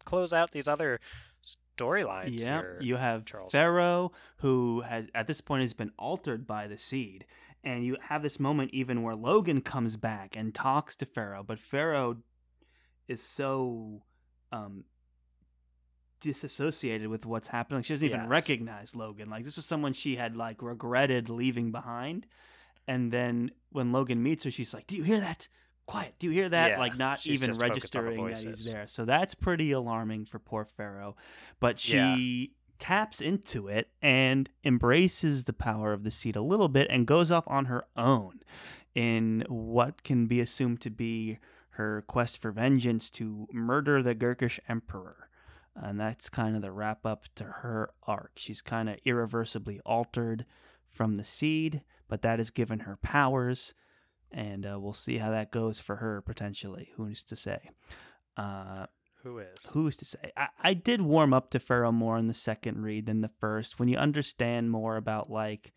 close out these other storylines Yeah, you have Charles. Ferro, who has at this point has been altered by the seed, and you have this moment even where Logen comes back and talks to Ferro, but Ferro is so um, disassociated with what's happening. She doesn't even Yes. recognize Logen. Like this was someone she had like regretted leaving behind, and then when Logen meets her, she's like, "Do you hear that?" Quiet. Do you hear that? Yeah, like not even just focused on the registering that he's there. So that's pretty alarming for poor Ferro. But she taps into it and embraces the power of the seed a little bit and goes off on her own in what can be assumed to be her quest for vengeance to murder the Gurkish emperor. And that's kind of the wrap up to her arc. She's kind of irreversibly altered from the seed, but that has given her powers, and uh, we'll see how that goes for her potentially. Who's to say? Uh, Who is? who's to say? I, I did warm up to Ferro more in the second read than the first. When you understand more about like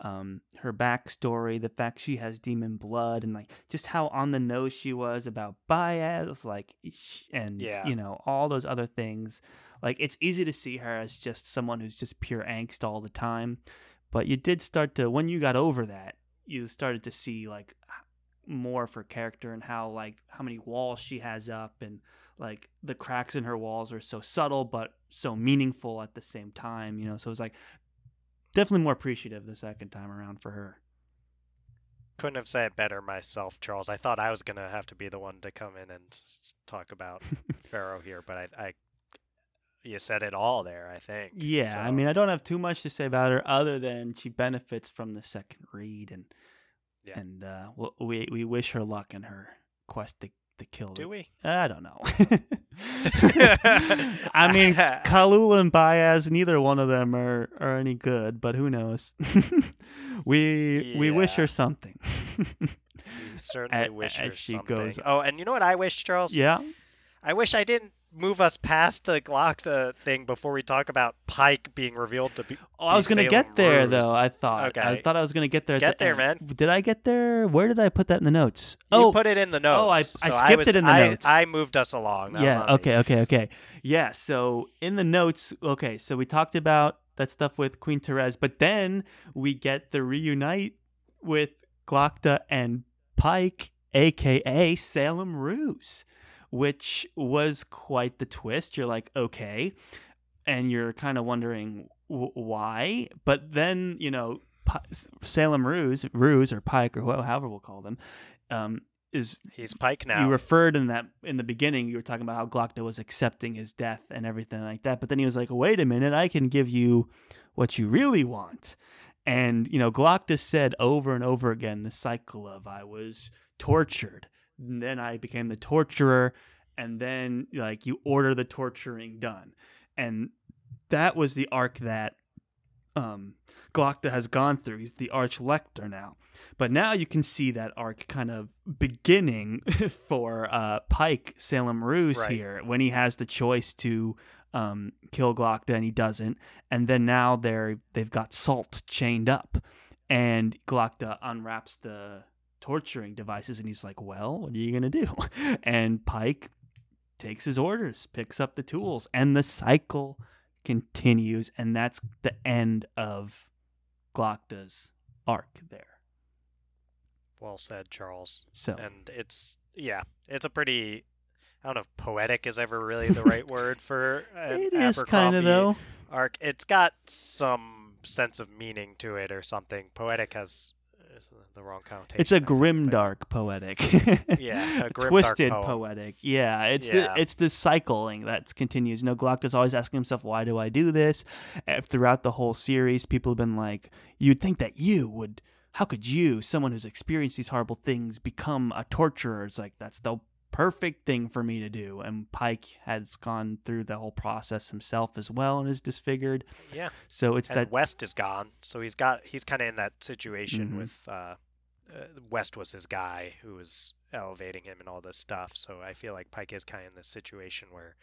um, her backstory, the fact she has demon blood, and like just how on the nose she was about Bayaz, like, sh- and Yeah. you know all those other things. Like it's easy to see her as just someone who's just pure angst all the time, but you did start to when you got over that, you started to see like more of her character and how like how many walls she has up and like the cracks in her walls are so subtle but so meaningful at the same time you know so it was like definitely more appreciative the second time around for her Couldn't have said it better myself, Charles. I thought I was gonna have to be the one to come in and s- talk about Ferro here, but I, I, you said it all there. I think. yeah i mean i don't have too much to say about her other than she benefits from the second read and Yeah. and uh well, we we wish her luck in her quest to, to kill do the we? I don't know. I mean, Khalul and Bayaz, neither one of them are, are any good, but who knows? we we wish her something. We certainly A- wish as her she something. goes- Oh, and you know what I wish, Charles? yeah. I wish I didn't move us past the Glokta thing before we talk about Pike being revealed to be. Oh, I was gonna get there Rews. though. I thought. Okay. I thought I was gonna get there. Get the there, end. man. Did I get there? Where did I put that in the notes? You oh, put it in the notes. oh, I- I so skipped was, it in the I, notes. I moved us along. That yeah. on me. Okay. Okay. Okay. Yeah. So in the notes, okay. So we talked about that stuff with Queen Therese, but then we get the reunite with Glokta and Pike, aka Salem Rews, which was quite the twist. You're like, okay, and you're kind of wondering w- why, but then you know. Pi- Salem Rews, Rews or Pike or however we'll call them, um, is He's Pike now. you referred in that in the beginning you were talking about how Glokta was accepting his death and everything like that but then he was like wait a minute I can give you what you really want and you know Glokta said over and over again the cycle of I was tortured and then I became the torturer and then like you order the torturing done. And that was the arc that um Glokta has gone through. He's the arch lector now. But now you can see that arc kind of beginning for uh, Pike Salem Rews Right. here when he has the choice to um, kill Glokta and he doesn't, and then now they're they've got Sult chained up, and Glokta unwraps the torturing devices and he's like, "Well, what are you gonna do?" And Pike takes his orders, picks up the tools, and the cycle continues, and that's the end of Glokta's arc there. well said, Charles. So And it's yeah, it's a pretty. I don't know if poetic is ever really the right word for an it is kind of though. arc. It's got some sense of meaning to it or something. Poetic has is the wrong connotation. It's a I think, but- grimdark poetic. Yeah, a grimdark twisted poetic. Yeah, it's Yeah. the it's the cycling that continues. You know, Glokta's always asking himself, "Why do I do this?" Uh, Throughout the whole series, people have been like, "You'd think that you would. How could you, someone who's experienced these horrible things, become a torturer?" It's like that's the perfect thing for me to do. And Pike has gone through the whole process himself as well and is disfigured. Yeah, So it's and that West is gone, so he's got he's kind of in that situation Mhm. with uh, uh, West was his guy who was elevating him and all this stuff. So I feel like Pike is kind of in this situation where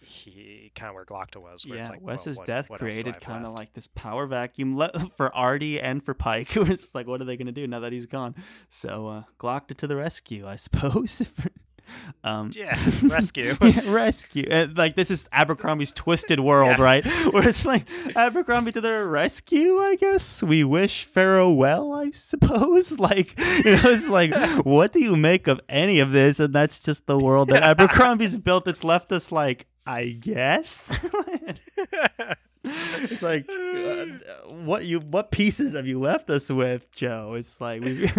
he kind of where Glokta was. Where yeah, it's like, Wes's well, death what else do I created kind of like this power vacuum le- for Artie and for Pike. It was like, what are they going to do now that he's gone? So uh, Glokta to the rescue, I suppose. um, yeah, rescue. yeah, rescue. Uh, like this is Abercrombie's twisted world, Yeah. right? Where it's like Abercrombie to the rescue. I guess we wish Ferro well. I suppose. Like you know, it's like, what do you make of any of this? And that's just the world that Abercrombie's built. It's left us like, I guess. It's like, uh, what you what pieces have you left us with, Joe? It's like we.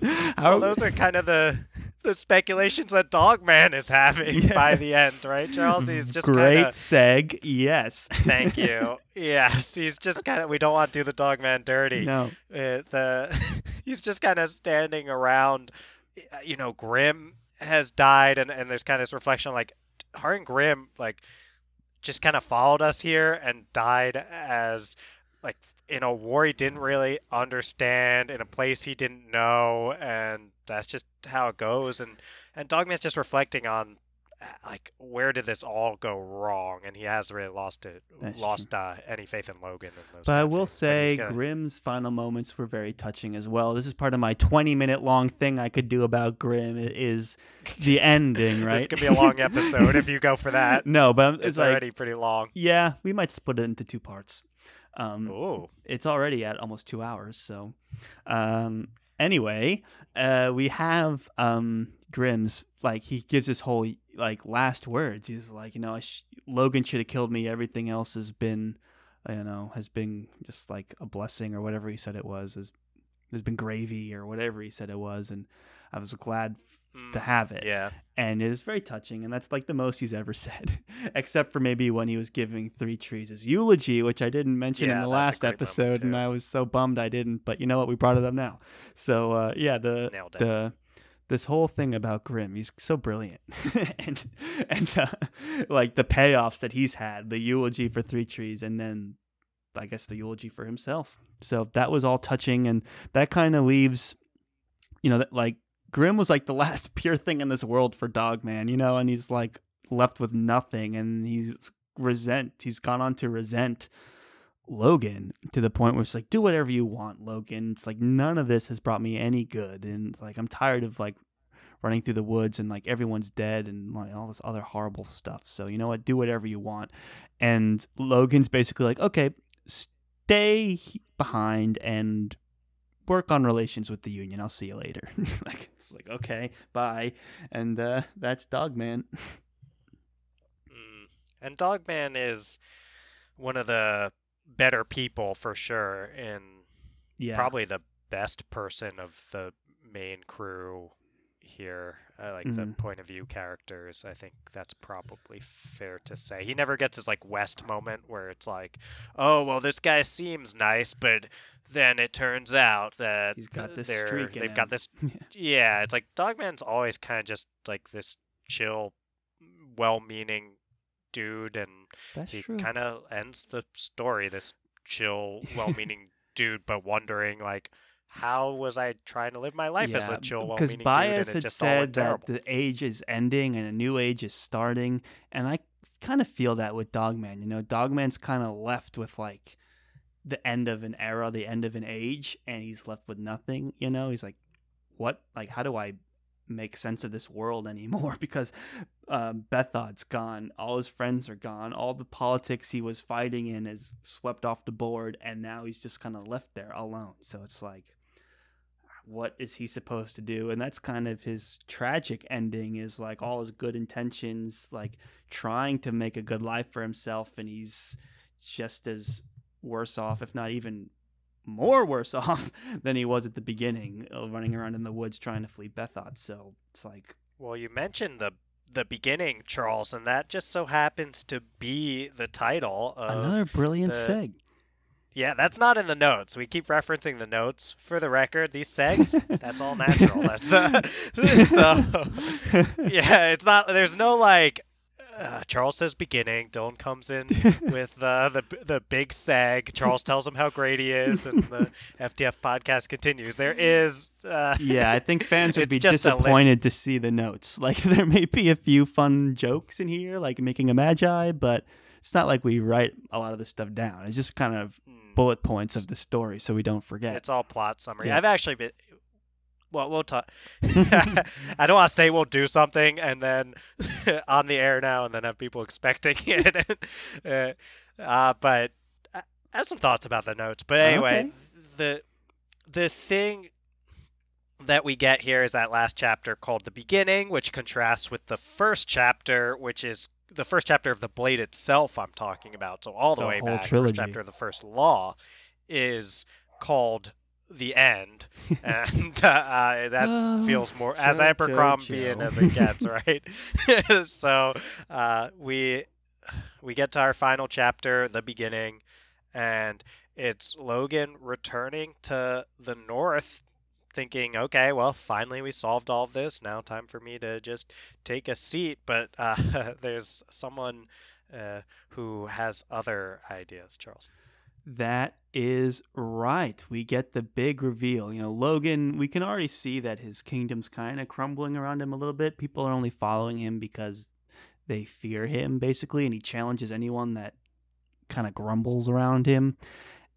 Well, those are kind of the the speculations that Dogman is having Yeah. by the end, right, Charles? He's just great kind of. seg. Yes. Thank you. Yes, he's just kind of. We don't want to do the Dogman dirty. No. Uh, the he's just kind of standing around. You know, Grim has died, and and there's kind of this reflection like, Hart and Grim like just kind of followed us here and died as like in a war he didn't really understand in a place he didn't know and that's just how it goes and and dogman's just reflecting on like where did this all go wrong and he has really lost it That's lost uh, any faith in logen those But I will things. Say, gonna- Grim's final moments were very touching as well. This is part of my 20 minute long thing I could do about Grim. It is the ending, right? this could be a long episode if you go for that no, but it's, it's like, already pretty long yeah, we might split it into two parts. Um, Ooh. it's already at almost two hours. So, um, anyway, uh, we have um, Grim's like he gives his whole like last words. He's like, you know, I sh- Logen should have killed me. Everything else has been, you know, has been just like a blessing or whatever he said it was. Has has been gravy or whatever he said it was, and I was glad to Mm, have it yeah and it is very touching and that's like the most he's ever said except for maybe when he was giving three trees his eulogy which i didn't mention Yeah, in the last episode and i was so bummed i didn't but you know what we brought it up now so uh, yeah the the this whole thing about Grim, he's so brilliant, and and uh, like the payoffs that he's had, the eulogy for Three Trees, and then I guess the eulogy for himself. So that was all touching, and that kind of leaves, you know, that like Grim was like the last pure thing in this world for Dogman, you know, and he's like left with nothing, and he's resent. He's gone on to resent Logen to the point where it's like, do whatever you want, Logen. It's like none of this has brought me any good, and it's like I'm tired of like running through the woods and like everyone's dead and like all this other horrible stuff. So you know what, do whatever you want. And Logen's basically like, okay, stay behind and work on relations with the union. I'll see you later. like it's like okay, bye. And uh, that's Dogman. Mm. And Dogman is one of the better people for sure, and Yeah, probably the best person of the main crew here. I like the Mhm. point of view characters. I think that's probably fair to say. He never gets his like West moment where it's like, oh well, this guy seems nice, but then it turns out that He's got this they're, they've him. got this yeah, it's like Dogman's always kind of just like this chill, well-meaning dude, and That's he kind of ends the story. This chill, well-meaning dude, but wondering like, how was I trying to live my life as a chill, because well-meaning dude, and it had just said that the age is ending and a new age is starting, and I kind of feel that with Dogman. You know, Dogman's kind of left with like the end of an era, the end of an age, and he's left with nothing. You know, he's like, what? Like, how do I make sense of this world anymore? Because um, Bethod's gone, all his friends are gone, all the politics he was fighting in is swept off the board, and now he's just kind of left there alone. So it's like what is he supposed to do and that's kind of his tragic ending is like all his good intentions like trying to make a good life for himself and he's just as worse off if not even more worse off than he was at the beginning uh, running around in the woods trying to flee Bethod so it's like Well, you mentioned the the beginning, Charles, and that just so happens to be the title of another brilliant the- seg Yeah, that's not in the notes. We keep referencing the notes. For the record, these segs, that's all natural. That's uh, so. Yeah, it's not. There's no like uh, Charles says beginning. Dylan comes in with uh, the the big sag. Charles tells him how great he is, and the FTF podcast continues. There is, uh, yeah, I think fans would be just a list. disappointed to see the notes. Like there may be a few fun jokes in here, like making a magi, but it's not like we write a lot of this stuff down. It's just kind of hmm, bullet points of the story, so we don't forget. it's all plot summary. Yeah. I've actually been. Well, we'll talk. I don't want to say we'll do something and then on the air now and then have people expecting it. uh, uh, but I have some thoughts about the notes. But anyway, Okay. the the thing that we get here is that last chapter called the beginning, which contrasts with the first chapter, which is the first chapter of the blade itself. I'm talking about. So all the, The way back, trilogy. first chapter of the first law is called the end, and uh, uh, that Oh, feels more as Joe, Abercrombian as it gets, right? so uh, we we get to our final chapter, the beginning, and it's Logen returning to the North, thinking, okay, well, finally we solved all of this. Now time for me to just take a seat. But uh, there's someone uh, who has other ideas, Charles. That is right. We get the big reveal. You know, Logen, we can already see that his kingdom's kind of crumbling around him a little bit. People are only following him because they fear him, basically, and he challenges anyone that kind of grumbles around him.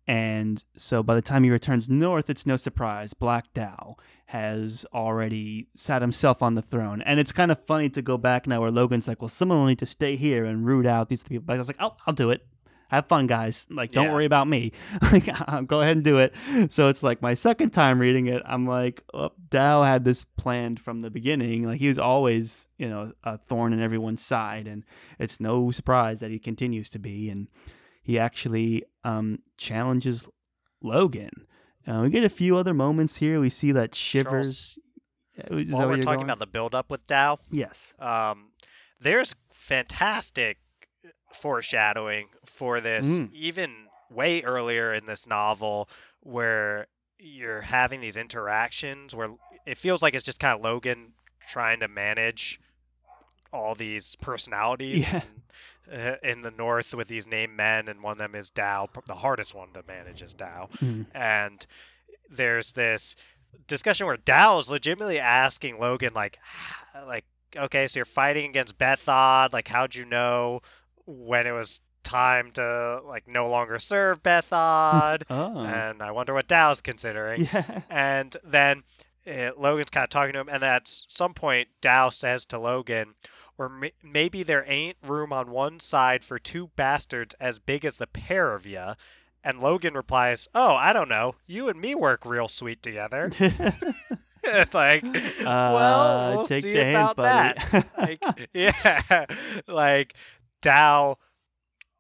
And so by the time he returns north, it's no surprise. Black Dow has already sat himself on the throne. And it's kind of funny to go back now where Logen's like, well, someone will need to stay here and root out these people. But I was like, oh, I'll do it. Have fun, guys. Like, don't Yeah. worry about me. Like, go ahead and do it. So it's like my second time reading it. I'm like, oh, Dow had this planned from the beginning. Like he was always, you know, a thorn in everyone's side, and it's no surprise that he continues to be. And he actually um, challenges Logen. Uh, we get a few other moments here. We see that Shivers. Is While where we're talking going? about the build-up with Dow, yes. um, there's fantastic foreshadowing for this, Mm. even way earlier in this novel, where you're having these interactions where it feels like it's just kind of Logen trying to manage all these personalities Yeah. in, uh, in the north with these named men, and one of them is Dow. The hardest one to manage is Dow Mhm. and there's this discussion where Dow is legitimately asking Logen like like okay so you're fighting against Bethod like how'd you know when it was time to like no longer serve Bethod Oh. and I wonder what Dow's considering yeah. and then uh, Logen's kind of talking to him, and at some point, Dow says to Logen, or m- maybe there ain't room on one side for two bastards as big as the pair of ya. And Logen replies, "Oh, I don't know. You and me work real sweet together." it's like, well, Uh, we'll take see hint, about that. buddy. like, yeah, like Dow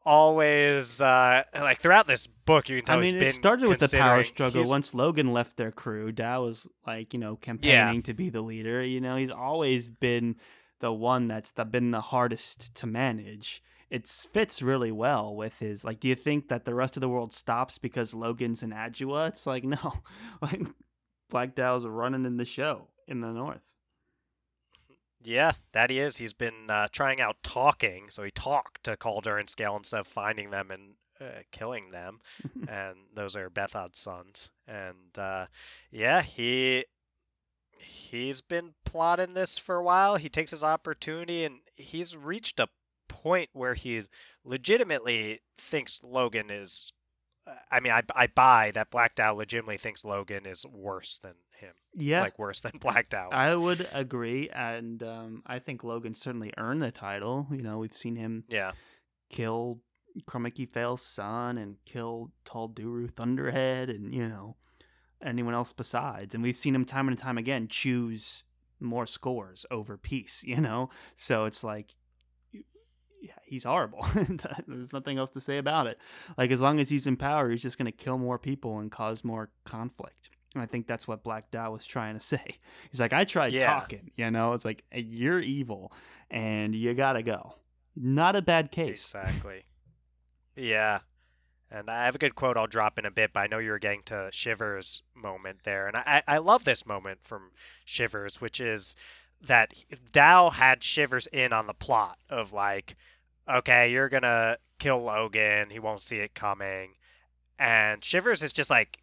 always uh like throughout this book you can tell I mean, it started with the power struggle. he's- Once Logen left their crew, Dow was like, you know, campaigning to be the leader. You know, he's always been the one that's the, been the hardest to manage. It fits really well with his. Like, do you think that the rest of the world stops because Logen's in Adua? It's like, no. Like, Black Dow's running in the show in the north. Yeah, that he is. He's been uh, trying out talking, so he talked to Calder and Scale instead of finding them and uh, killing them. and those are Bethod's sons. And uh, yeah, he he's been plotting this for a while. He takes his opportunity, and he's reached a point where he legitimately thinks Logen is. uh, I mean, I, I buy that Black Dow legitimately thinks Logen is worse than him, Yeah. like worse than Black Dow. I would agree, and um, I think Logen certainly earned the title. You know, we've seen him yeah. kill Crummock-i-Phail's son and kill Tul Duru Thunderhead and, you know, anyone else besides. And we've seen him time and time again choose more scores over peace, you know? So it's like, yeah, he's horrible. There's nothing else to say about it. Like, as long as he's in power, he's just going to kill more people and cause more conflict. And I think that's what Black Dow was trying to say. He's like, I tried Yeah. talking, you know? It's like, eh, you're evil and you got to go. Not a bad case. Exactly. Yeah. And I have a good quote I'll drop in a bit, but I know you were getting to Shivers' moment there. And I, I love this moment from Shivers, which is that Dow had Shivers in on the plot of like, okay, you're gonna kill Logen, he won't see it coming, and Shivers is just like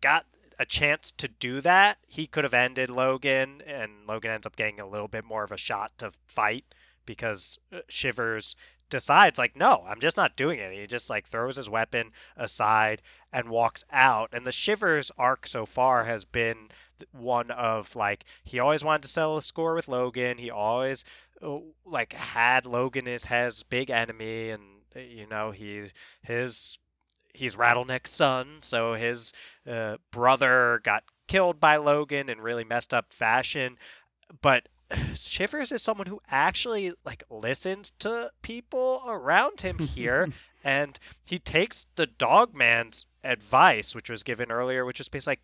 got a chance to do that. He could have ended Logen, and Logen ends up getting a little bit more of a shot to fight because uh, Shivers decides like no i'm just not doing it he just like throws his weapon aside and walks out and the shivers arc so far has been one of like he always wanted to settle a score with logen he always uh, like had logen as his big enemy and uh, you know he his he's Rattleneck's son, so his uh, brother got killed by Logen in really messed up fashion. But Shivers is someone who actually like listens to people around him here, and he takes the dog man's advice, which was given earlier, which is basically like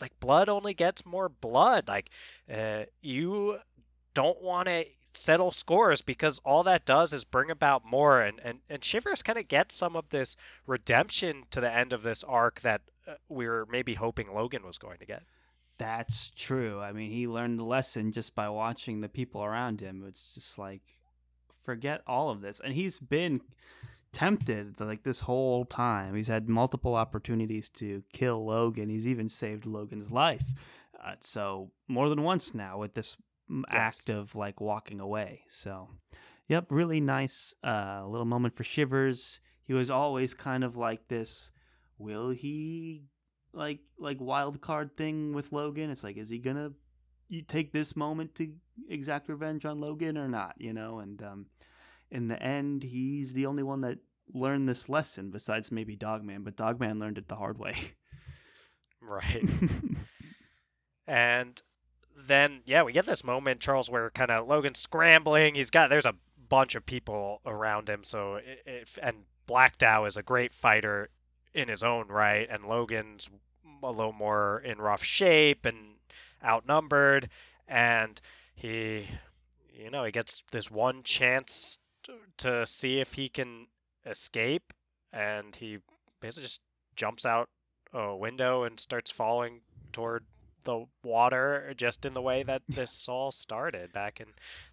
like blood only gets more blood. Like uh, you don't want to settle scores because all that does is bring about more and and, and Shivers kind of gets some of this redemption to the end of this arc that uh, we were maybe hoping Logen was going to get. That's true. I mean, he learned the lesson just by watching the people around him. It's just like forget all of this. And he's been tempted like this whole time. He's had multiple opportunities to kill Logen. He's even saved Logen's life. Uh, so more than once now with this yes. act of like walking away. So, yep, really nice uh, little moment for Shivers. He was always kind of like this. Will he like like wild card thing with Logen. It's like, is he gonna you take this moment to exact revenge on Logen or not? You know, and um, in the end, he's the only one that learned this lesson besides maybe Dogman, but Dogman learned it the hard way. Right. and then yeah, we get this moment, Charles, where kind of Logen's scrambling. He's got there's a bunch of people around him, so and Black Dow is a great fighter in his own right, and Logen's a little more in rough shape and outnumbered, and he, you know, he gets this one chance to, to see if he can escape, and he basically just jumps out a window and starts falling toward the water just in the way that this all started back in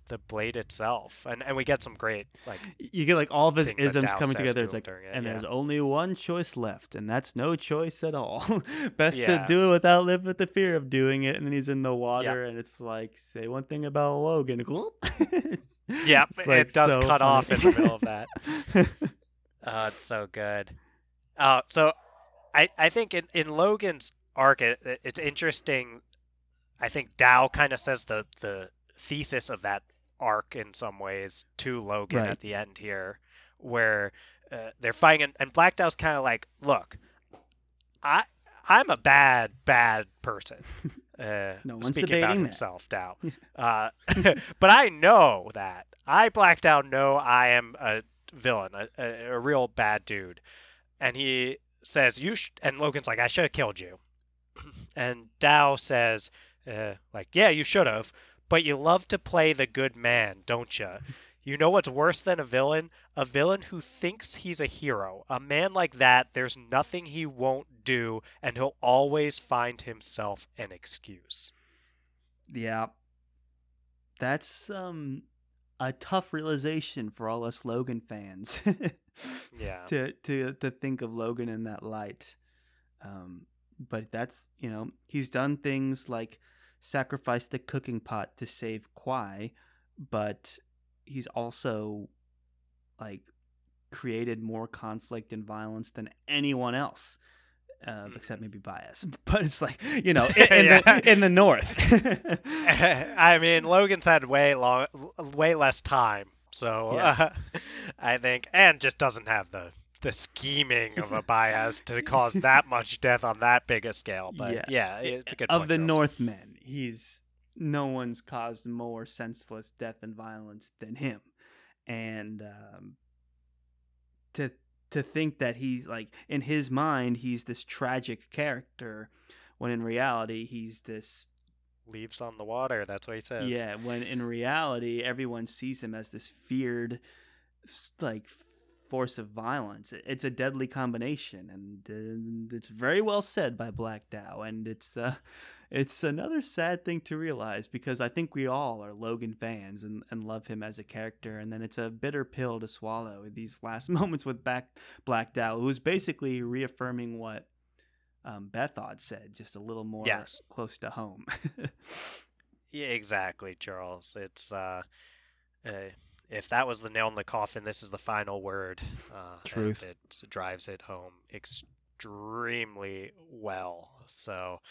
the blade itself and and we get some great like you get like all of his isms coming together it's like it, and yeah. there's only one choice left and that's no choice at all best yeah. to do it without live with the fear of doing it and then he's in the water yeah. and it's like say one thing about logen yeah like it does so cut funny. off in the middle of that oh it's so good uh so i i think in in logen's arc, it, it's interesting. I think Dow kind of says the the thesis of that arc in some ways to Logen right. at the end here, where uh, they're fighting, and, and Black Dow's kind of like, "Look, I I'm a bad bad person." Uh, no one's speaking about himself, Dow. uh, but I know that I Black Dow know I am a villain, a, a, a real bad dude, and he says you sh-, and Logen's like, "I should have killed you." And Dow says, uh, like, yeah, you should have, but you love to play the good man, don't you? You know what's worse than a villain? A villain who thinks he's a hero. A man like that, there's nothing he won't do, and he'll always find himself an excuse. Yeah. That's um a tough realization for all us Logen fans. yeah. To to to think of Logen in that light. Um but that's you know he's done things like sacrifice the cooking pot to save Quai, but he's also like created more conflict and violence than anyone else. Uh, except mm-hmm. maybe Bayaz, but it's like you know in, in, yeah. the, in the north. I mean, Logen's had way long, way less time, so yeah. uh, I think, and just doesn't have the the scheming of a Bayaz to cause that much death on that big a scale. But yeah, yeah it's a good of the Charles. Northmen. He's no one's caused more senseless death and violence than him, and um, to to think that he's like in his mind he's this tragic character, when in reality he's this leaves on the water. That's what he says. Yeah, when in reality everyone sees him as this feared, like force of violence. It's a deadly combination, and uh, it's very well said by Black Dow. And it's uh, it's another sad thing to realize because I think we all are Logen fans and, and love him as a character, and then it's a bitter pill to swallow these last moments with back Black Dow, who's basically reaffirming what um, Bethod said, just a little more Yes. close to home. Yeah, exactly, Charles. It's uh, uh, if that was the nail in the coffin, this is the final word. Uh, Truth. it drives it home extremely well. So,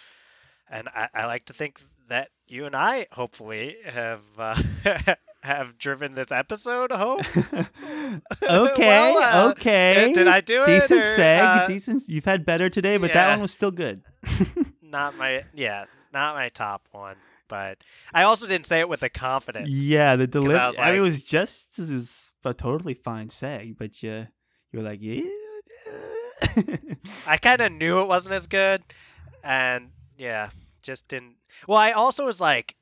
and I, I like to think that you and I hopefully have uh, have driven this episode home. okay, Well, uh, okay. Did I do it? Decent seg, uh, decent. You've had better today, but that one was still good. not my yeah, not my top one. But I also didn't say it with the confidence. Yeah, the delivery. I, was mean, it was just this is a totally fine seg, but you you're like yeah. I kind of knew it wasn't as good, and yeah, just didn't. Well, I also was like,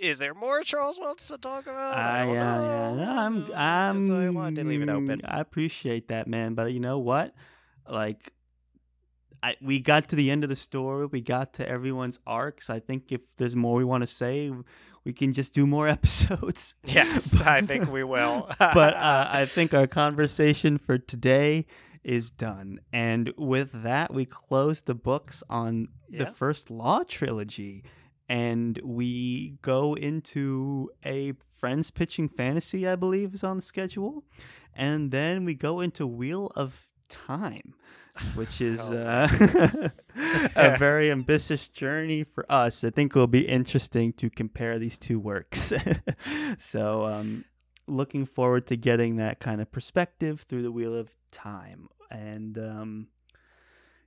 "Is there more Charles wants to talk about?" I don't yeah, know. yeah. No, I'm, I'm. So I wanted to leave it open. I appreciate that, man. But you know what? Like, I we got to the end of the story. We got to everyone's arcs. I think if there's more we want to say, we can just do more episodes. Yes, I think we will. but uh, I think our conversation for today is done. And with that, we close the books on the first Law trilogy. And we go into a Friends Pitching Fantasy, I believe, is on the schedule. And then we go into Wheel of Time, which is Oh, uh, a very ambitious journey for us. I think it will be interesting to compare these two works. so, um, looking forward to getting that kind of perspective through the Wheel of Time. And um,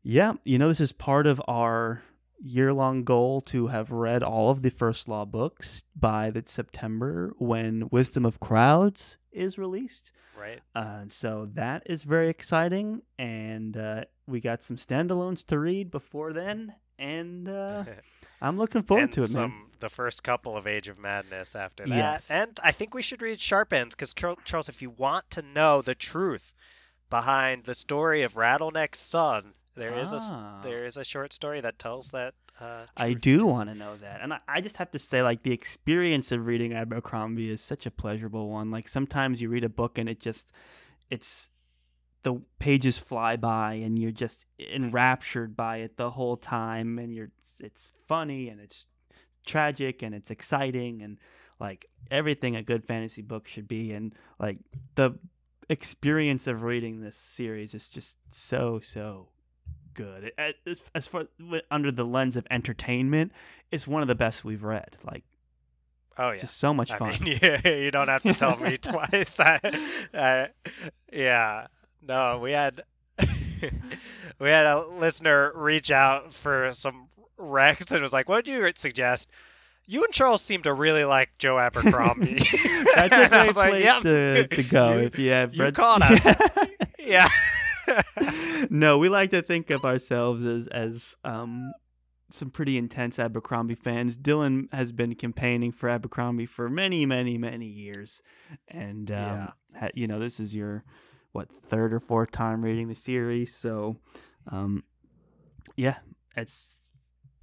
yeah, you know, this is part of our year long goal to have read all of the First Law books by the September when Wisdom of Crowds is released. right. Uh, so that is very exciting. And uh, we got some standalones to read before then. And uh, I'm looking forward to it, some man. the first couple of Age of Madness after that. Yes. And I think we should read Sharp Ends because Charles, if you want to know the truth behind the story of Rattleneck's son, there is a Ah. there is a short story that tells that. Uh, I do want to know that. And I, I just have to say, like, the experience of reading Abercrombie is such a pleasurable one. Like, sometimes you read a book and it just, it's, the pages fly by and you're just enraptured by it the whole time. And you're, it's funny and it's tragic and it's exciting and, like, everything a good fantasy book should be. And, like, the experience of reading this series is just so, so good. As, as far under the lens of entertainment, it's one of the best we've read. Like Oh yeah. just so much I fun. mean, you, you don't have to tell me twice. I, I, yeah, no, we had we had a listener reach out for some Rex and was like, "What do you suggest?" You and Charles seem to really like Joe Abercrombie. That's a great was like, place "Yep, to, to go if you have you read. caught us. yeah. no, we like to think of ourselves as as um some pretty intense Abercrombie fans. Dylan has been campaigning for Abercrombie for many, many, many years, and um, Yeah. ha- you know this is your what third or fourth time reading the series, so um, yeah, it's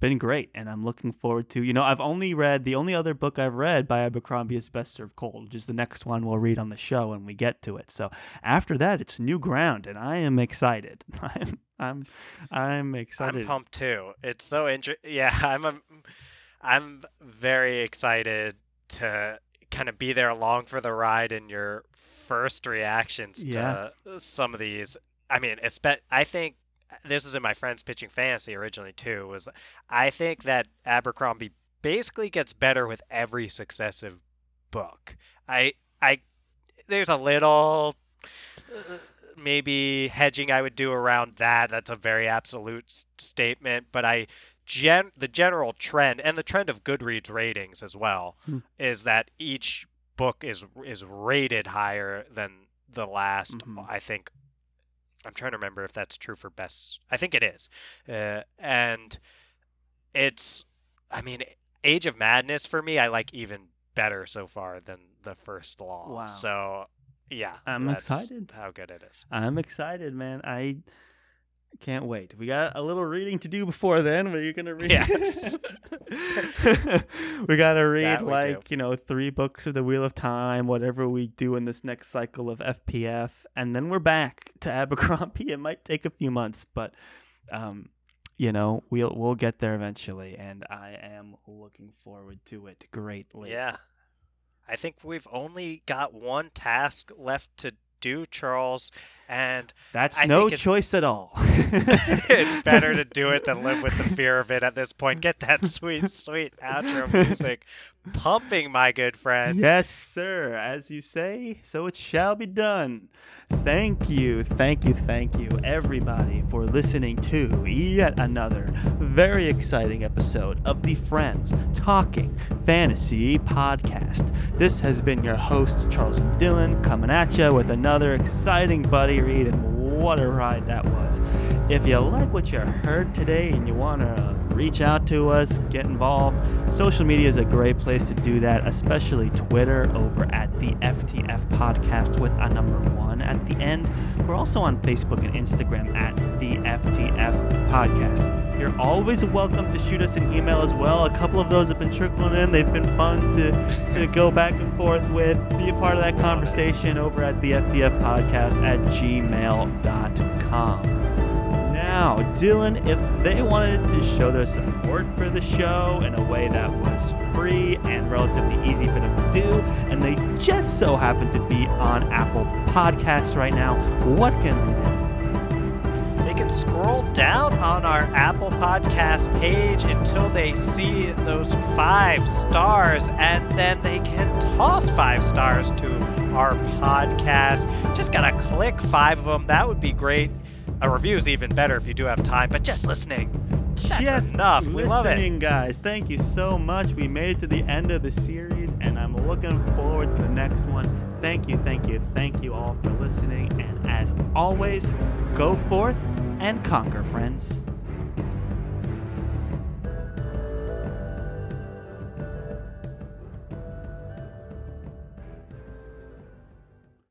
been great, and I'm looking forward to. You know, I've only read the only other book I've read by Abercrombie is Best Served Cold, which is the next one we'll read on the show when we get to it. So after that, it's new ground, and I am excited. I'm I'm I'm excited. I'm pumped too. It's so interesting. Yeah, I'm a, I'm very excited to kind of be there along for the ride in your first reactions Yeah. to some of these. I mean, I think this is in my friends pitching fantasy originally too. Was I think that Abercrombie basically gets better with every successive book. I I there's a little uh, maybe hedging I would do around that. That's a very absolute s- statement, but I gen the general trend and the trend of Goodreads ratings as well Hmm. is that each book is is rated higher than the last. Mhm. I think I'm trying to remember if that's true for best. I think it is, uh, and it's. I mean, Age of Madness for me, I like even better so far than the first Law. Wow. So, yeah, I'm excited. How good it is. I'm excited, man. I Can't wait. We got a little reading to do before then. Are you gonna read? Yes. we gotta read we like you know three books of the Wheel of Time, whatever we do in this next cycle of FPF, and then we're back to Abercrombie. It might take a few months, but um, you know we'll we'll get there eventually, and I am looking forward to it greatly. Yeah. I think we've only got one task left to do, Charles, and That's I no choice at all. it's better to do it than live with the fear of it at this point. Get that sweet, sweet outro music pumping, my good friend. Yes, sir. As you say, so it shall be done. Thank you, thank you, thank you, everybody, for listening to yet another very exciting episode of the Friends Talking Fantasy Podcast. This has been your host, Charles and Dylan, coming at you with another exciting buddy read, and what a ride that was. If you like what you heard today and you want to reach out to us, get involved, social media is a great place to do that, especially Twitter over at the FTF Podcast with a number one at the end. We're also on Facebook and Instagram at the FTF Podcast. You're always welcome to shoot us an email as well. A couple of those have been trickling in. They've been fun to, to go back and forth with. Be a part of that conversation over at the FTF Podcast at gmail.com. Now, Dylan, if they wanted to show their support for the show in a way that was free and relatively easy for them to do, and they just so happen to be on Apple Podcasts right now, what can they do? They can scroll down on our Apple Podcast page until they see those five stars, and then they can toss five stars to our podcast. Just gotta click five of them. That would be great. A review is even better if you do have time, but just listening. That's Just enough. We love it. listening, guys. Thank you so much. We made it to the end of the series, and I'm looking forward to the next one. Thank you, thank you, thank you all for listening. And as always, go forth and conquer, friends.